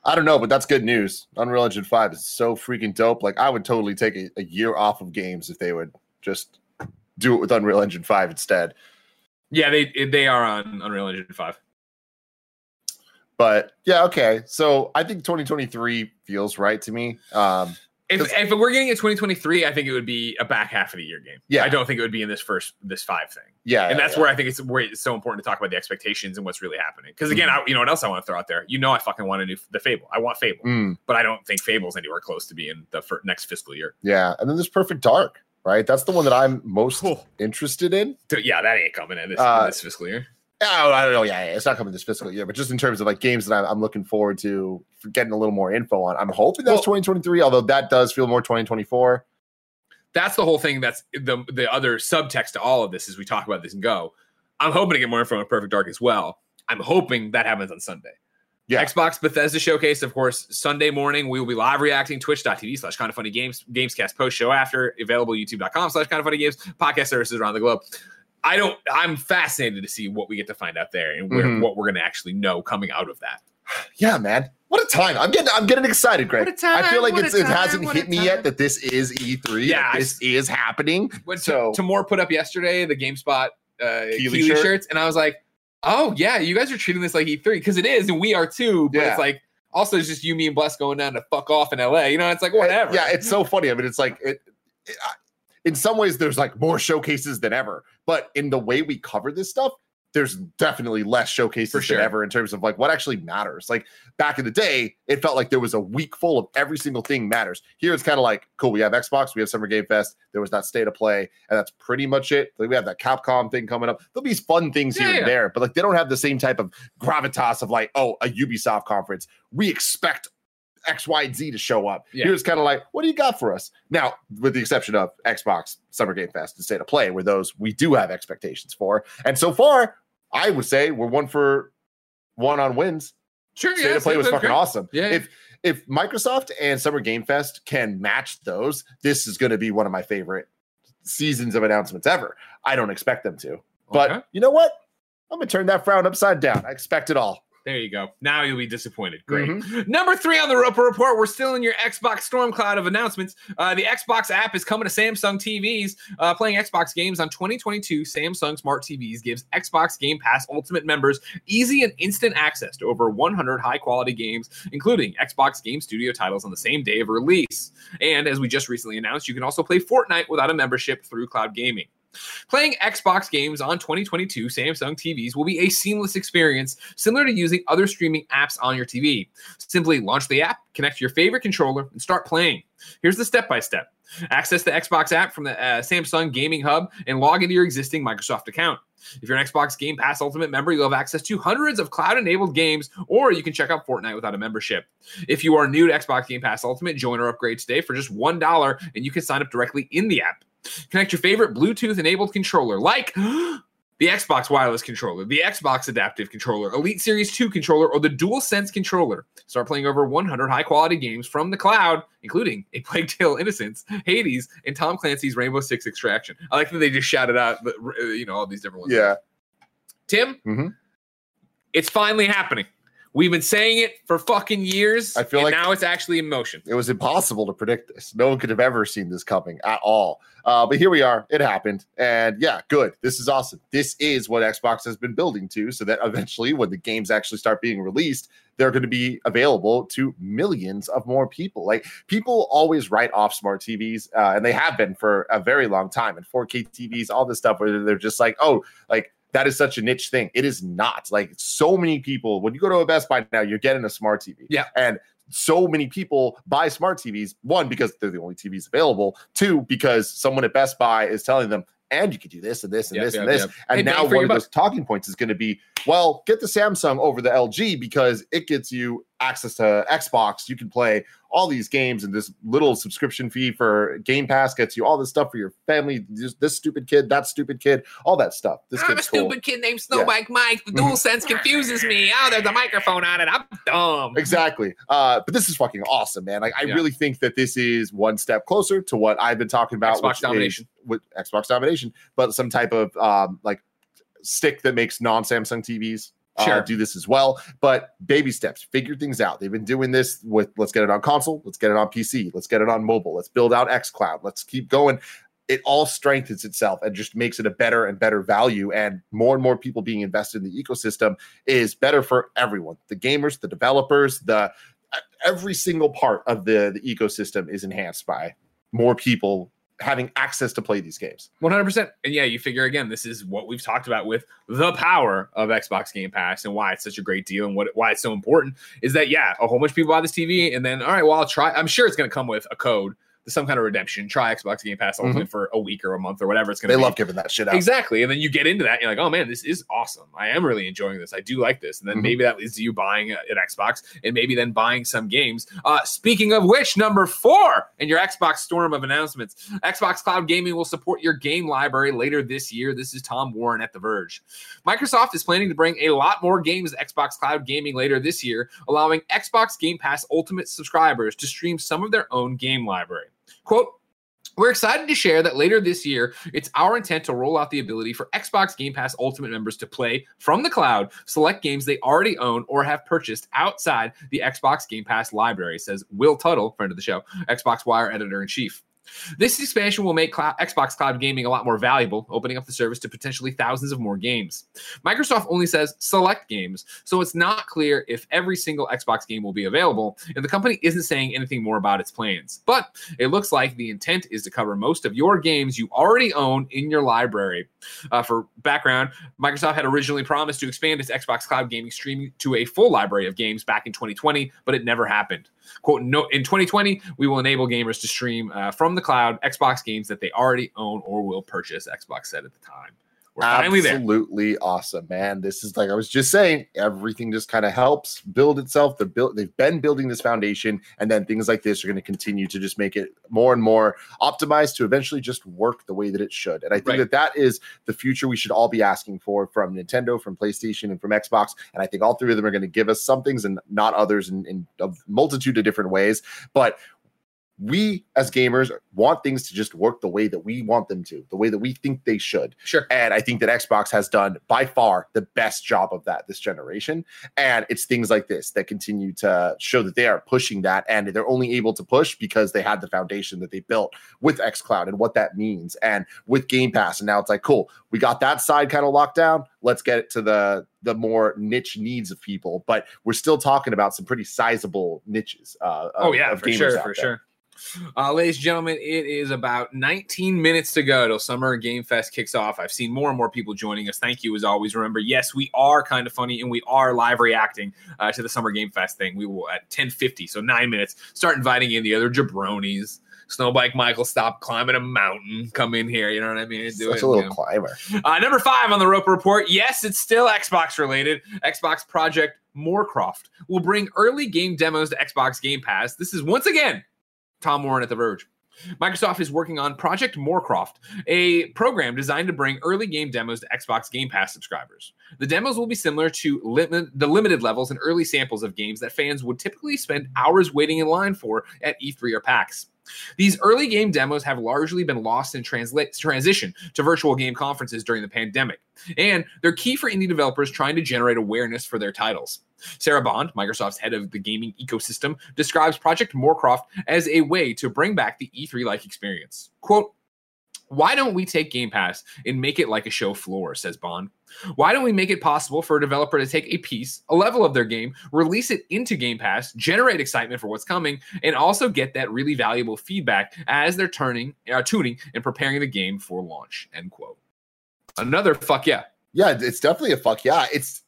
I don't know, but that's good news. Unreal Engine 5 is so freaking dope. Like, I would totally take a, a year off of games if they would just do it with Unreal Engine 5 instead. Yeah, they they are on Unreal Engine 5. But yeah, okay. So I think 2023 feels right to me. Um, If, if we're getting it 2023, I think it would be a back half of the year game. Yeah. I don't think it would be in this first this five thing. yeah. and that's yeah. where I think it's where it's so important to talk about the expectations and what's really happening. Because again, I, you know what else I want to throw out there? You know, I fucking want to do the Fable. I want Fable, Mm, but I don't think Fable's anywhere close to being the fir- next fiscal year. yeah. And then there's Perfect Dark, right? That's the one that I'm most interested in. So, yeah, that ain't coming in this, Uh, this fiscal year. Oh, I don't know. Yeah, yeah, it's not coming this fiscal year, but just in terms of like games that I'm, I'm looking forward to for getting a little more info on. I'm hoping that's Well- 2023, although that does feel more 2024. That's the whole thing. That's the the other subtext to all of this as we talk about this and go. I'm hoping to get more info on Perfect Dark as well. I'm hoping that happens on Sunday. Yeah. Xbox Bethesda showcase, of course, Sunday morning. We will be live reacting twitch.tv slash kind of funny games, gamescast post show after, available youtube.com slash kind of funny games, podcast services around the globe. I don't, I'm fascinated to see what we get to find out there and where, Mhm. what we're going to actually know coming out of that. Yeah, man. What a time. I'm getting I'm getting excited, Greg. What a time, I feel like what a it's, it hasn't hit me yet that this is E3. Yeah, that I this is happening. But So- to, Tamoor put up yesterday the GameSpot uh, Keighley Keighley, shirt? shirts, and I was like, oh yeah, you guys are treating this like E3 because it is, and we are too. But Yeah. it's like also it's just you, me, and Bless going down to fuck off in LA. You know, it's like whatever. Yeah, it's so funny. I mean, it's like it, it- I- in some ways there's like more showcases than ever, but in the way we cover this stuff, there's definitely less showcases For sure. than ever in terms of like what actually matters. Like back in the day, it felt like there was a week full of every single thing matters. Here it's kind of like, cool, we have Xbox, we have Summer Game Fest, there was that state of play, and that's pretty much it. Like we have that Capcom thing coming up. There'll be fun things here Yeah, and there, but like they don't have the same type of gravitas of like, oh, a Ubisoft conference. We expect X, Y, Z to show up. Yeah. Here's kind of like, what do you got for us? Now, with the exception of Xbox, Summer Game Fest, and State of Play, where those we do have expectations for. And so far, I would say we're one for one on wins. sure. State yeah, of Play was fucking great. awesome. Yeah. If if Microsoft and Summer Game Fest can match those, this is going to be one of my favorite seasons of announcements ever. I don't expect them to. But Okay. you know what? I'm going to turn that frown upside down. I expect it all. There you go. Now you'll be disappointed. Great. Mm-hmm. Number three on the Roper Report. We're still in your Xbox storm cloud of announcements. Uh, the Xbox app is coming to Samsung TVs. Uh, playing Xbox games on 2022 Samsung Smart TVs gives Xbox Game Pass Ultimate members easy and instant access to over 100 high quality games, including Xbox Game Studio titles on the same day of release. And as we just recently announced, you can also play Fortnite without a membership through Cloud Gaming. Playing Xbox games on 2022 Samsung TVs will be a seamless experience, similar to using other streaming apps on your TV. Simply launch the app, connect to your favorite controller, and start playing. Here's the step by step access the Xbox app from the uh, Samsung Gaming Hub and log into your existing Microsoft account. If you're an Xbox Game Pass Ultimate member, you'll have access to hundreds of cloud enabled games, or you can check out Fortnite without a membership. If you are new to Xbox Game Pass Ultimate, join or upgrade today for just $1, and you can sign up directly in the app. Connect your favorite Bluetooth enabled controller like the Xbox wireless controller, the Xbox adaptive controller, Elite Series 2 controller, or the DualSense controller. Start playing over 100 high quality games from the cloud, including A Plague Tale Innocence, Hades, and Tom Clancy's Rainbow Six Extraction. I like that they just shouted out, you know, all these different ones. Yeah. Tim, Mhm. it's finally happening. We've been saying it for fucking years. I feel and like- now it's actually in motion. It was impossible to predict this. No one could have ever seen this coming at all. Uh, but here we are. It happened. And yeah, good. This is awesome. This is what Xbox has been building to so that eventually, when the games actually start being released, they're going to be available to millions of more people. Like people always write off smart TVs, uh, and they have been for a very long time. And 4K TVs, all this stuff, where they're just like, oh, like that is such a niche thing. It is not. Like so many people, when you go to a Best Buy now, you're getting a smart TV. Yeah. And so many people buy smart TVs. One, because they're the only TVs available. Two, because someone at Best Buy is telling them, and you can do this and this and Yep, this and this. yep. And Hey, now one of those talking points is going to be, well, get the Samsung over the LG because it gets you access to Xbox. You can play all these games, and this little subscription fee for Game Pass gets you all this stuff for your family. This, this stupid kid, that stupid kid, all that stuff. This I'm a kid's cool. stupid kid named Yeah. Snowbike Mike. The dual sense confuses me. Oh, there's a microphone on it. I'm dumb. Exactly. Uh, but this is fucking awesome, man. Like I Yeah. really think that this is one step closer to what I've been talking about. Xbox which is- domination. with Xbox domination, but some type of um, like stick that makes non-Samsung TVs. Uh, Sure. do this as well, but baby steps, figure things out. They've been doing this with let's get it on console, let's get it on PC, let's get it on mobile, let's build out xCloud, let's keep going. It all strengthens itself and just makes it a better and better value. And more and more people being invested in the ecosystem is better for everyone the gamers, the developers, the e, every single part of the, the ecosystem is enhanced by more people having access to play these games. 100%. And yeah, you figure again, this is what we've talked about with the power of Xbox Game Pass and why it's such a great deal and what why it's so important is that, yeah, a whole bunch of people buy this TV and then, all right, well, I'll try. I'm sure it's going to come with a code some kind of redemption. Try Xbox Game Pass Ultimate for a week or a month or whatever it's going to Mm-hmm. They be. love giving that shit out. Exactly. And then you get into that and you're like, oh man, this is awesome. I am really enjoying this. I do like this. And then Mhm. maybe that leads to you buying a- an Xbox and maybe then buying some games. Uh, speaking of which, number four in your Xbox storm of announcements, Xbox Cloud Gaming will support your game library later this year. This is Tom Warren at The Verge. Microsoft is planning to bring a lot more games to Xbox Cloud Gaming later this year, allowing Xbox Game Pass Ultimate subscribers to stream some of their own game library. Quote, we're excited to share that later this year, it's our intent to roll out the ability for Xbox Game Pass Ultimate members to play from the cloud select games they already own or have purchased outside the Xbox Game Pass library, says Will Tuttle, friend of the show, Xbox Wire editor in chief. This expansion will make cloud, Xbox Cloud Gaming a lot more valuable, opening up the service to potentially thousands of more games. Microsoft only says select games, so it's not clear if every single Xbox game will be available, and the company isn't saying anything more about its plans. But it looks like the intent is to cover most of your games you already own in your library. Uh, for background, Microsoft had originally promised to expand its Xbox Cloud Gaming streaming to a full library of games back in 2020, but it never happened. Quote, no, in 2020, we will enable gamers to stream uh, from the cloud Xbox games that they already own or will purchase, Xbox said at the time. We're finally there. Absolutely awesome, man. This is like I was just saying, everything just kind of helps build itself. They've been building this foundation, and then things like this are going to continue to just make it more and more optimized to eventually just work the way that it should. And I think Right. that that is the future we should all be asking for from Nintendo, from PlayStation, and from Xbox. And I think all three of them are going to give us some things and not others in, in a multitude of different ways. But we as gamers want things to just work the way that we want them to, the way that we think they should. Sure. And I think that Xbox has done by far the best job of that this generation. And it's things like this that continue to show that they are pushing that. And they're only able to push because they had the foundation that they built with xCloud and what that means. And with Game Pass. And now it's like, cool, we got that side kind of locked down. Let's get it to the the more niche needs of people. But we're still talking about some pretty sizable niches. Uh, Oh yeah, of for gamers sure, for there. sure. Uh, ladies and gentlemen, it is about 19 minutes to go till Summer Game Fest kicks off. I've seen more and more people joining us. Thank you as always. Remember, yes, we are kind of funny and we are live reacting uh, to the Summer Game Fest thing. We will at 10:50, so nine minutes. Start inviting in the other jabronis. Snowbike Michael, stop climbing a mountain. Come in here. You know what I mean? Do Such it, a little you know. climber. Uh, number five on the Roper Report. Yes, it's still Xbox related. Xbox Project Moorcroft will bring early game demos to Xbox Game Pass. This is once again Tom Warren at The Verge. Microsoft is working on Project Moorcroft, a program designed to bring early game demos to Xbox Game Pass subscribers. The demos will be similar to limit, the limited levels and early samples of games that fans would typically spend hours waiting in line for at E3 or PAX. These early game demos have largely been lost in transla- transition to virtual game conferences during the pandemic, and they're key for indie developers trying to generate awareness for their titles. Sarah Bond, Microsoft's head of the gaming ecosystem, describes Project Moorcroft as a way to bring back the E3 like experience. Quote, why don't we take Game Pass and make it like a show floor, says Bond. Why don't we make it possible for a developer to take a piece, a level of their game, release it into Game Pass, generate excitement for what's coming, and also get that really valuable feedback as they're turning, uh, tuning, and preparing the game for launch? End quote. Another fuck yeah. Yeah, it's definitely a fuck yeah. It's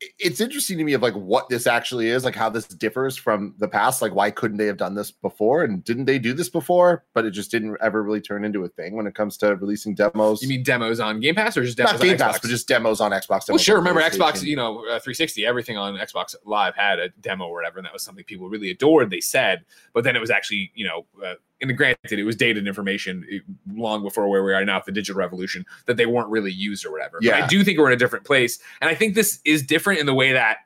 it's interesting to me of like what this actually is, like how this differs from the past. Like, why couldn't they have done this before? And didn't they do this before? But it just didn't ever really turn into a thing when it comes to releasing demos. You mean demos on Game Pass or just demos not on Game Xbox? Pass, but just demos on Xbox. Well, sure. Remember Xbox, you know, uh, 360, everything on Xbox Live had a demo or whatever, and that was something people really adored. They said, but then it was actually, you know, uh, and granted, it was dated information eh, long before where we are now, the digital revolution, that they weren't really used or whatever. But Yeah. I do think we're in a different place, and I think this is different in the way that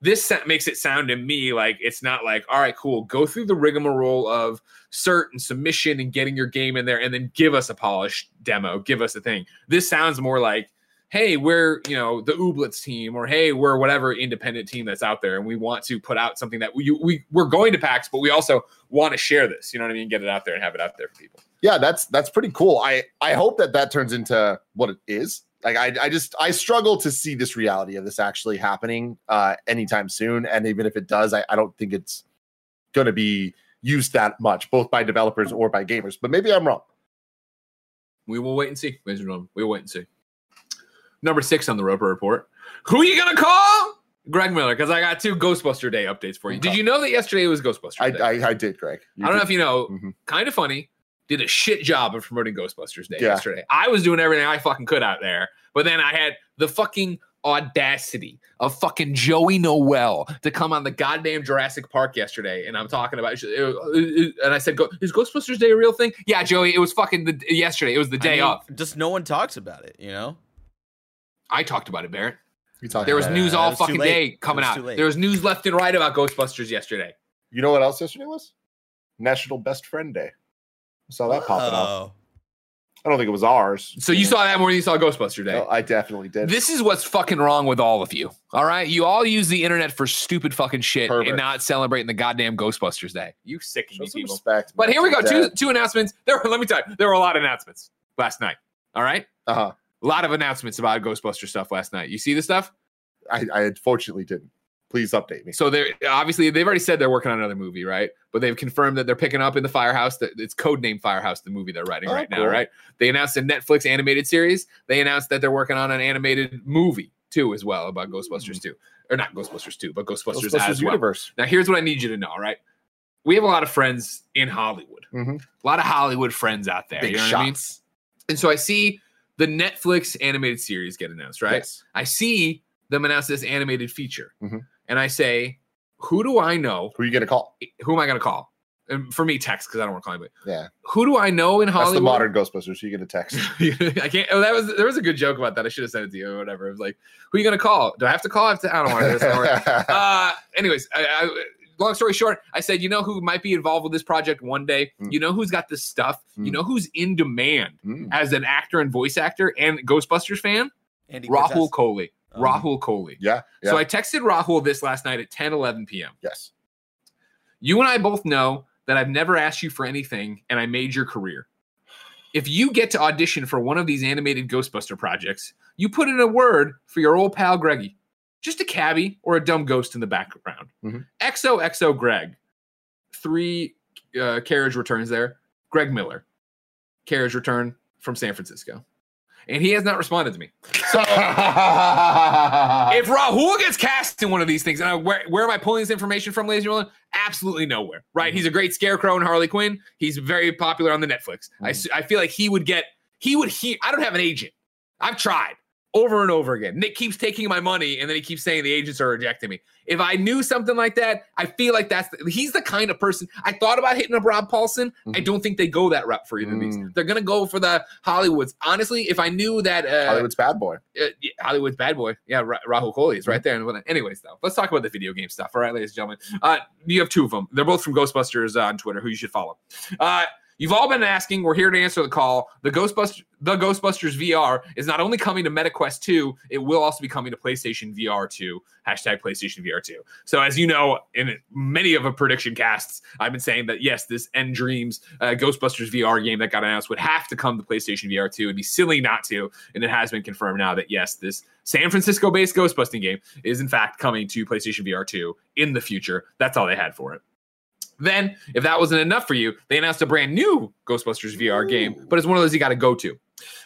this makes it sound to me like it's not like, all right, cool, go through the rigmarole of cert and submission and getting your game in there, and then give us a polished demo, give us a thing. This sounds more like hey, we're you know the Ooblets team, or hey, we're whatever independent team that's out there, and we want to put out something that we we we're going to PAX, but we also want to share this. You know what I mean? Get it out there and have it out there for people. yeah, that's that's pretty cool. I I hope that that turns into what it is. Like I I just I struggle to see this reality of this actually happening uh anytime soon. And even if it does, I, I don't think it's going to be used that much, both by developers or by gamers. But maybe I'm wrong. We will wait and see, ladies and gentlemen. We'll wait and see. Number six on the Roper Report. Who you gonna call? Greg Miller, because I got two Ghostbuster Day updates for you. Did you know that yesterday was Ghostbuster I, Day? I, I did, Greg. You I don't know if you know, Mhm. kind of funny, did a shit job of promoting Ghostbusters Day Yeah. yesterday. I was doing everything I fucking could out there, but then I had the fucking audacity of fucking Joey Noelle to come on the goddamn Jurassic Park yesterday, and I'm talking about, and I said, "Is Ghostbusters Day a real thing?" Yeah, Joey, it was fucking the yesterday. It was the I day mean, of. Just no one talks about it, you know? I talked about it, Barrett. You talked There was about news it all was fucking day coming out. There was news left and right about Ghostbusters yesterday. You know what else yesterday was? National Best Friend Day. I saw that popping up. Oh. I don't think it was ours. So you saw that more than you saw Ghostbuster Day. No, I definitely did. This is what's fucking wrong with all of you. All right. You all use the internet for stupid fucking shit Pervert. and not celebrating the goddamn Ghostbusters Day. You sick Show people. respect. But here we go. Two two announcements. There were, let me tell you, there were a lot of announcements last night. All right. Uh-huh. A lot of announcements about Ghostbuster stuff last night. You see the stuff? I, I unfortunately didn't. Please update me. So they're obviously they've already said they're working on another movie, right? But they've confirmed that they're picking up in the Firehouse. That it's codename Firehouse, the movie they're writing Oh, right now, right? They announced a Netflix animated series. They announced that they're working on an animated movie too, as well about Ghostbusters two, or not Ghostbusters two, but Ghostbusters, Ghostbusters as well. universe. Now, here's what I need you to know, all right? We have a lot of friends in Hollywood, Mhm. a lot of Hollywood friends out there. Big you know what I mean? shots. And so I see the Netflix animated series get announced, right? Yes. I see them announce this animated feature, Mhm. and I say, who do I know? Who are you gonna call? Who am I going to call? And for me, text because I don't want to call anybody. Yeah. Who do I know in That's the modern Ghostbusters. You get a text. I can't. Oh, that was there was a good joke about that. I should have sent it to you or whatever. It was like, who are you going to call? Do I have to call? I, have to, I don't want to. do this. Don't worry. uh, anyways, I, I, long story short, I said, you know who might be involved with this project one day? Mm. You know who's got this stuff? You Mm. know who's in demand Mm. as an actor and voice actor and Ghostbusters fan? Andy Rahul Cortez. Kohli. Um, Rahul Kohli. Yeah. Yeah. So I texted Rahul this last night at 10, 11 p.m. yes. You and I both know that I've never asked you for anything and I made your career. If you get to audition for one of these animated Ghostbuster projects, you put in a word for your old pal Greggy. Just a cabbie or a dumb ghost in the background. Mhm. XOXO Greg. Three uh, carriage returns there. Greg Miller. Carriage return from San Francisco. And he has not responded to me. So if Rahul gets cast in one of these things, and I, where, where am I pulling this information from, ladies and gentlemen? Absolutely nowhere, right? He's a great scarecrow in Harley Quinn. He's very popular on the Netflix. I I feel like he would get, he would, he, I don't have an agent. I've tried over and over again. Nick keeps taking my money and then he keeps saying the agents are rejecting me. If I knew something like that, I feel like that's, the, he's the kind of person, I thought about hitting up Rob Paulsen. I Mhm. don't think they go that route for either of these. Mm. They're going to go for the Hollywoods. Honestly, if I knew that, uh, Hollywood's bad boy. uh, yeah, Hollywood's bad boy. Yeah, Ra- Rahul Kohli is right there. And anyways, though, let's talk about the video game stuff. All right, ladies and gentlemen. Uh, you have two of them. They're both from Ghostbusters uh, on Twitter, who you should follow. You've all been asking. We're here to answer the call. The Ghostbusters, the Ghostbusters VR is not only coming to MetaQuest 2, it will also be coming to PlayStation VR 2. Hashtag PlayStation VR 2. So as you know, in many of the prediction casts, I've been saying that yes, this nDreams uh, Ghostbusters VR game that got announced would have to come to PlayStation VR 2. It'd be silly not to. And it has been confirmed now that yes, this San Francisco based Ghostbusting game is in fact coming to PlayStation VR 2 in the future. That's all they had for it. Then, if that wasn't enough for you, they announced a brand new Ghostbusters VR game, but it's one of those you got to go to.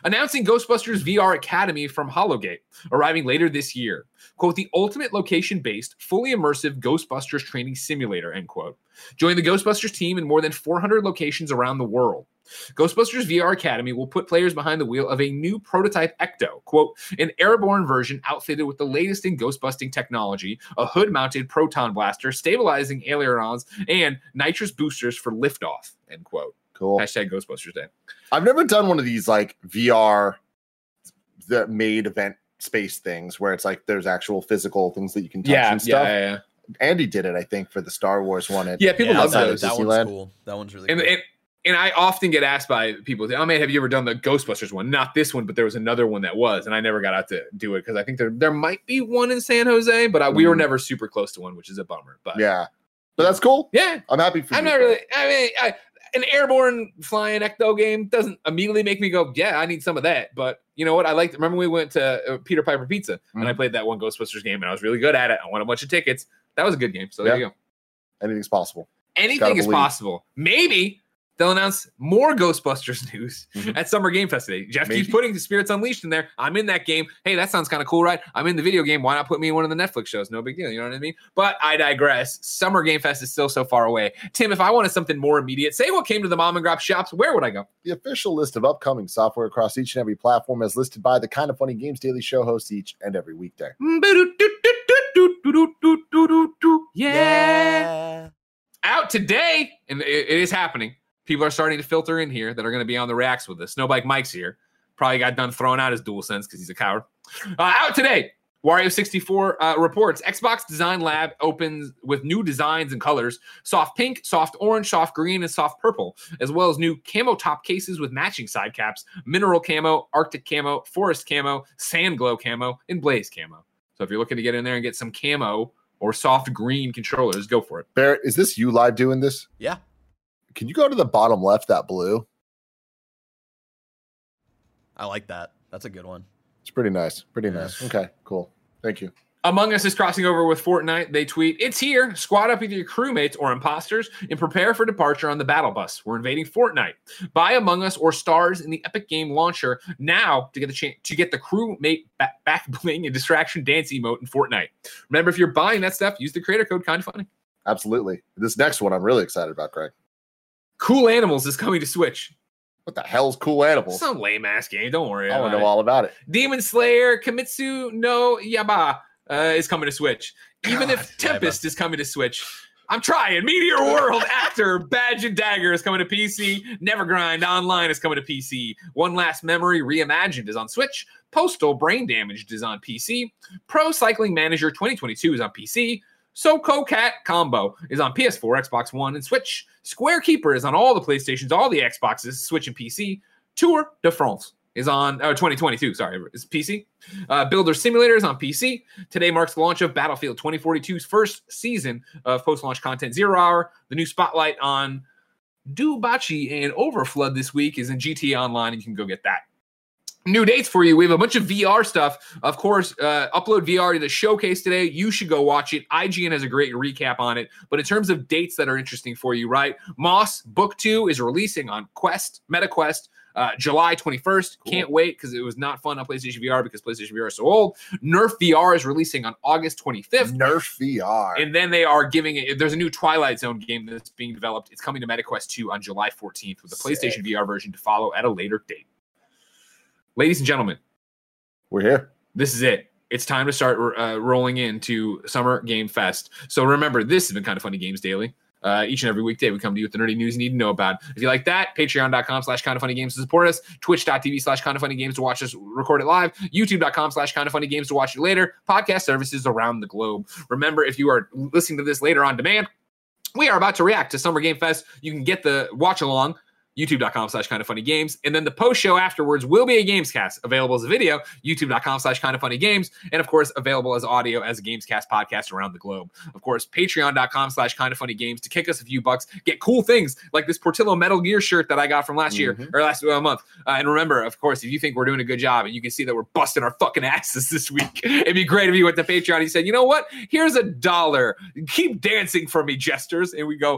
Announcing Ghostbusters VR Academy from Hologate, arriving later this year. Quote, the ultimate location based, fully immersive Ghostbusters training simulator, end quote. Join the Ghostbusters team in more than 400 locations around the world. Ghostbusters VR Academy will put players behind the wheel of a new prototype Ecto, quote, an airborne version outfitted with the latest in ghostbusting technology, a hood mounted proton blaster, stabilizing ailerons, and nitrous boosters for liftoff, end quote. Cool. Hashtag Ghostbusters Day. I've never done one of these like VR that made event space things where it's like there's actual physical things that you can touch Yeah, and yeah, stuff. yeah, yeah. Andy did it, I think, for the Star Wars one. At, Yeah, people Yeah, love that, those. that one's cool. That one's really And, cool. and and I often get asked by people, "Oh man, have you ever done the Ghostbusters one? Not this one, but there was another one that was, and I never got out to do it because I think there there might be one in San Jose, but I, we were Mm. never super close to one, which is a bummer. But yeah, but that's cool. yeah, I'm happy for I'm you. not really. I mean, I, an airborne flying ecto game doesn't immediately make me go, "Yeah, I need some of that." But you know what? I like. Remember we went to uh, Peter Piper Pizza and I Mhm. played that one Ghostbusters game, and I was really good at it. I won a bunch of tickets. That was a good game. So there you go. Anything's possible. Anything is believe. possible. Maybe They'll announce more Ghostbusters news Mhm. at Summer Game Fest today. Geoff Maybe. keeps putting the Spirits Unleashed in there. I'm in that game. Hey, that sounds kind of cool, right? I'm in the video game. Why not put me in one of the Netflix shows? No big deal. You know what I mean? But I digress. Summer Game Fest is still so far away. Tim, if I wanted something more immediate, say what came to the mom and grop shops, where would I go? The official list of upcoming software across each and every platform as listed by the Kind of Funny Games Daily Show hosts each and every weekday. Yeah. Out today, and it is happening. People are starting to filter in here that are going to be on the racks with us. Snowbike Mike's here. Probably got done throwing out his dual sense because he's a coward. Uh, out today, Wario64 uh, reports Xbox Design Lab opens with new designs and colors soft pink, soft orange, soft green, and soft purple, as well as new camo top cases with matching side caps, mineral camo, arctic camo, forest camo, sand glow camo, and blaze camo. So if you're looking to get in there and get some camo or soft green controllers, go for it. Barrett, is this you live doing this? Yeah. Can you go to the bottom left, that blue? I like that. That's a good one. It's pretty nice. Pretty Yeah. nice. Okay, cool. Thank you. Among Us is crossing over with Fortnite. They tweet, It's here. Squad up with your crewmates or imposters and prepare for departure on the battle bus. We're invading Fortnite. Buy Among Us or stars in the Epic Game launcher now to get the chance to get the crewmate back, back bling and distraction dance emote in Fortnite. Remember, if you're buying that stuff, use the creator code kind of funny. Absolutely. This next one I'm really excited about, Greg. Cool Animals is coming to Switch. What the hell's cool animals? Some lame ass game. Don't worry. I want to know all about it. Demon Slayer Kimetsu no Yaiba uh, is coming to Switch. Even God, if Tempest is coming to Switch, I'm trying. Meteor World Actor Badge and Dagger is coming to PC. Nevergrind Online is coming to PC. One Last Memory Reimagined is on Switch. Postal Brain Damaged is on PC. Pro Cycling Manager 2022 is on PC. SoCo Cat Combo is on PS4, Xbox One, and Switch. Square Keeper is on all the PlayStations, all the Xboxes, Switch, and PC. Tour de France is on uh, 2022. Sorry, is PC. Uh, Builder Simulator is on PC. Today marks the launch of Battlefield 2042's first season of post-launch content Zero Hour. The new spotlight on Dubachi and Overflood this week is in GTA Online, and you can go get that. New dates for you. We have a bunch of VR stuff. Of course, uh, upload VR to the showcase today. You should go watch it. IGN has a great recap on it. But in terms of dates that are interesting for you, right? Moss Book 2 is releasing on Quest, MetaQuest, uh, July 21st. Can't wait because it was not fun on PlayStation VR because PlayStation VR is so old. Nerf VR is releasing on August 25th. Nerf VR. And then they are giving it. There's a new Twilight Zone game that's being developed. It's coming to MetaQuest 2 on July 14th with the Sick. PlayStation VR version to follow at a later date. Ladies and gentlemen, We're here. this is it. It's time to start uh, rolling into Summer Game Fest. So remember, this has been kind of funny games daily. Uh, each and every weekday, we come to you with the nerdy news you need to know about. If you like that, patreon.com slash kind of funny games to support us, twitch.tv slash kind of funny games to watch us record it live, youtube.com slash kind of funny games to watch it later, podcast services around the globe. Remember, if you are listening to this later on demand, we are about to react to Summer Game Fest. You can get the watch along youtube.com slash kind of funny games. And then the post show afterwards will be a gamescast available as a video youtube.com slash kind of funny games and of course available as audio as a gamescast podcast around the globe. Of course patreon.com slash kind of funny games to kick us a few bucks get cool things like this portillo metal gear shirt that i got from last year Mhm. or last uh, month. Uh, and remember of course if you think we're doing a good job and you can see that we're busting our fucking asses this week it'd be great if you went to patreon and you said you know what? Here's a dollar. Keep dancing for me jesters. And we go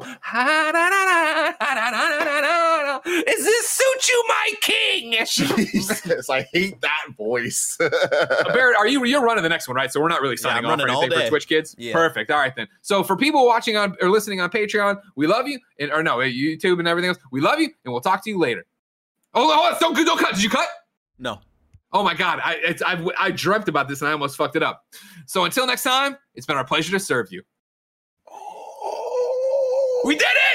"Ha-da-da-da, is this suit you my king Jesus, I hate that voice. Uh, Barrett, are you you're running the next one, right? So we're not really signing I'm off or running all anything for. Twitch kids. Yeah. Perfect. All right then. So for people watching on or listening on Patreon, we love you. And or no, eh, YouTube and everything else, we love you, and we'll talk to you later. Oh, oh don't don't cut. Did you cut? No. Oh my God, I it's, I I dreamt about this and I almost fucked it up. So until next time, it's been our pleasure to serve you. We did it!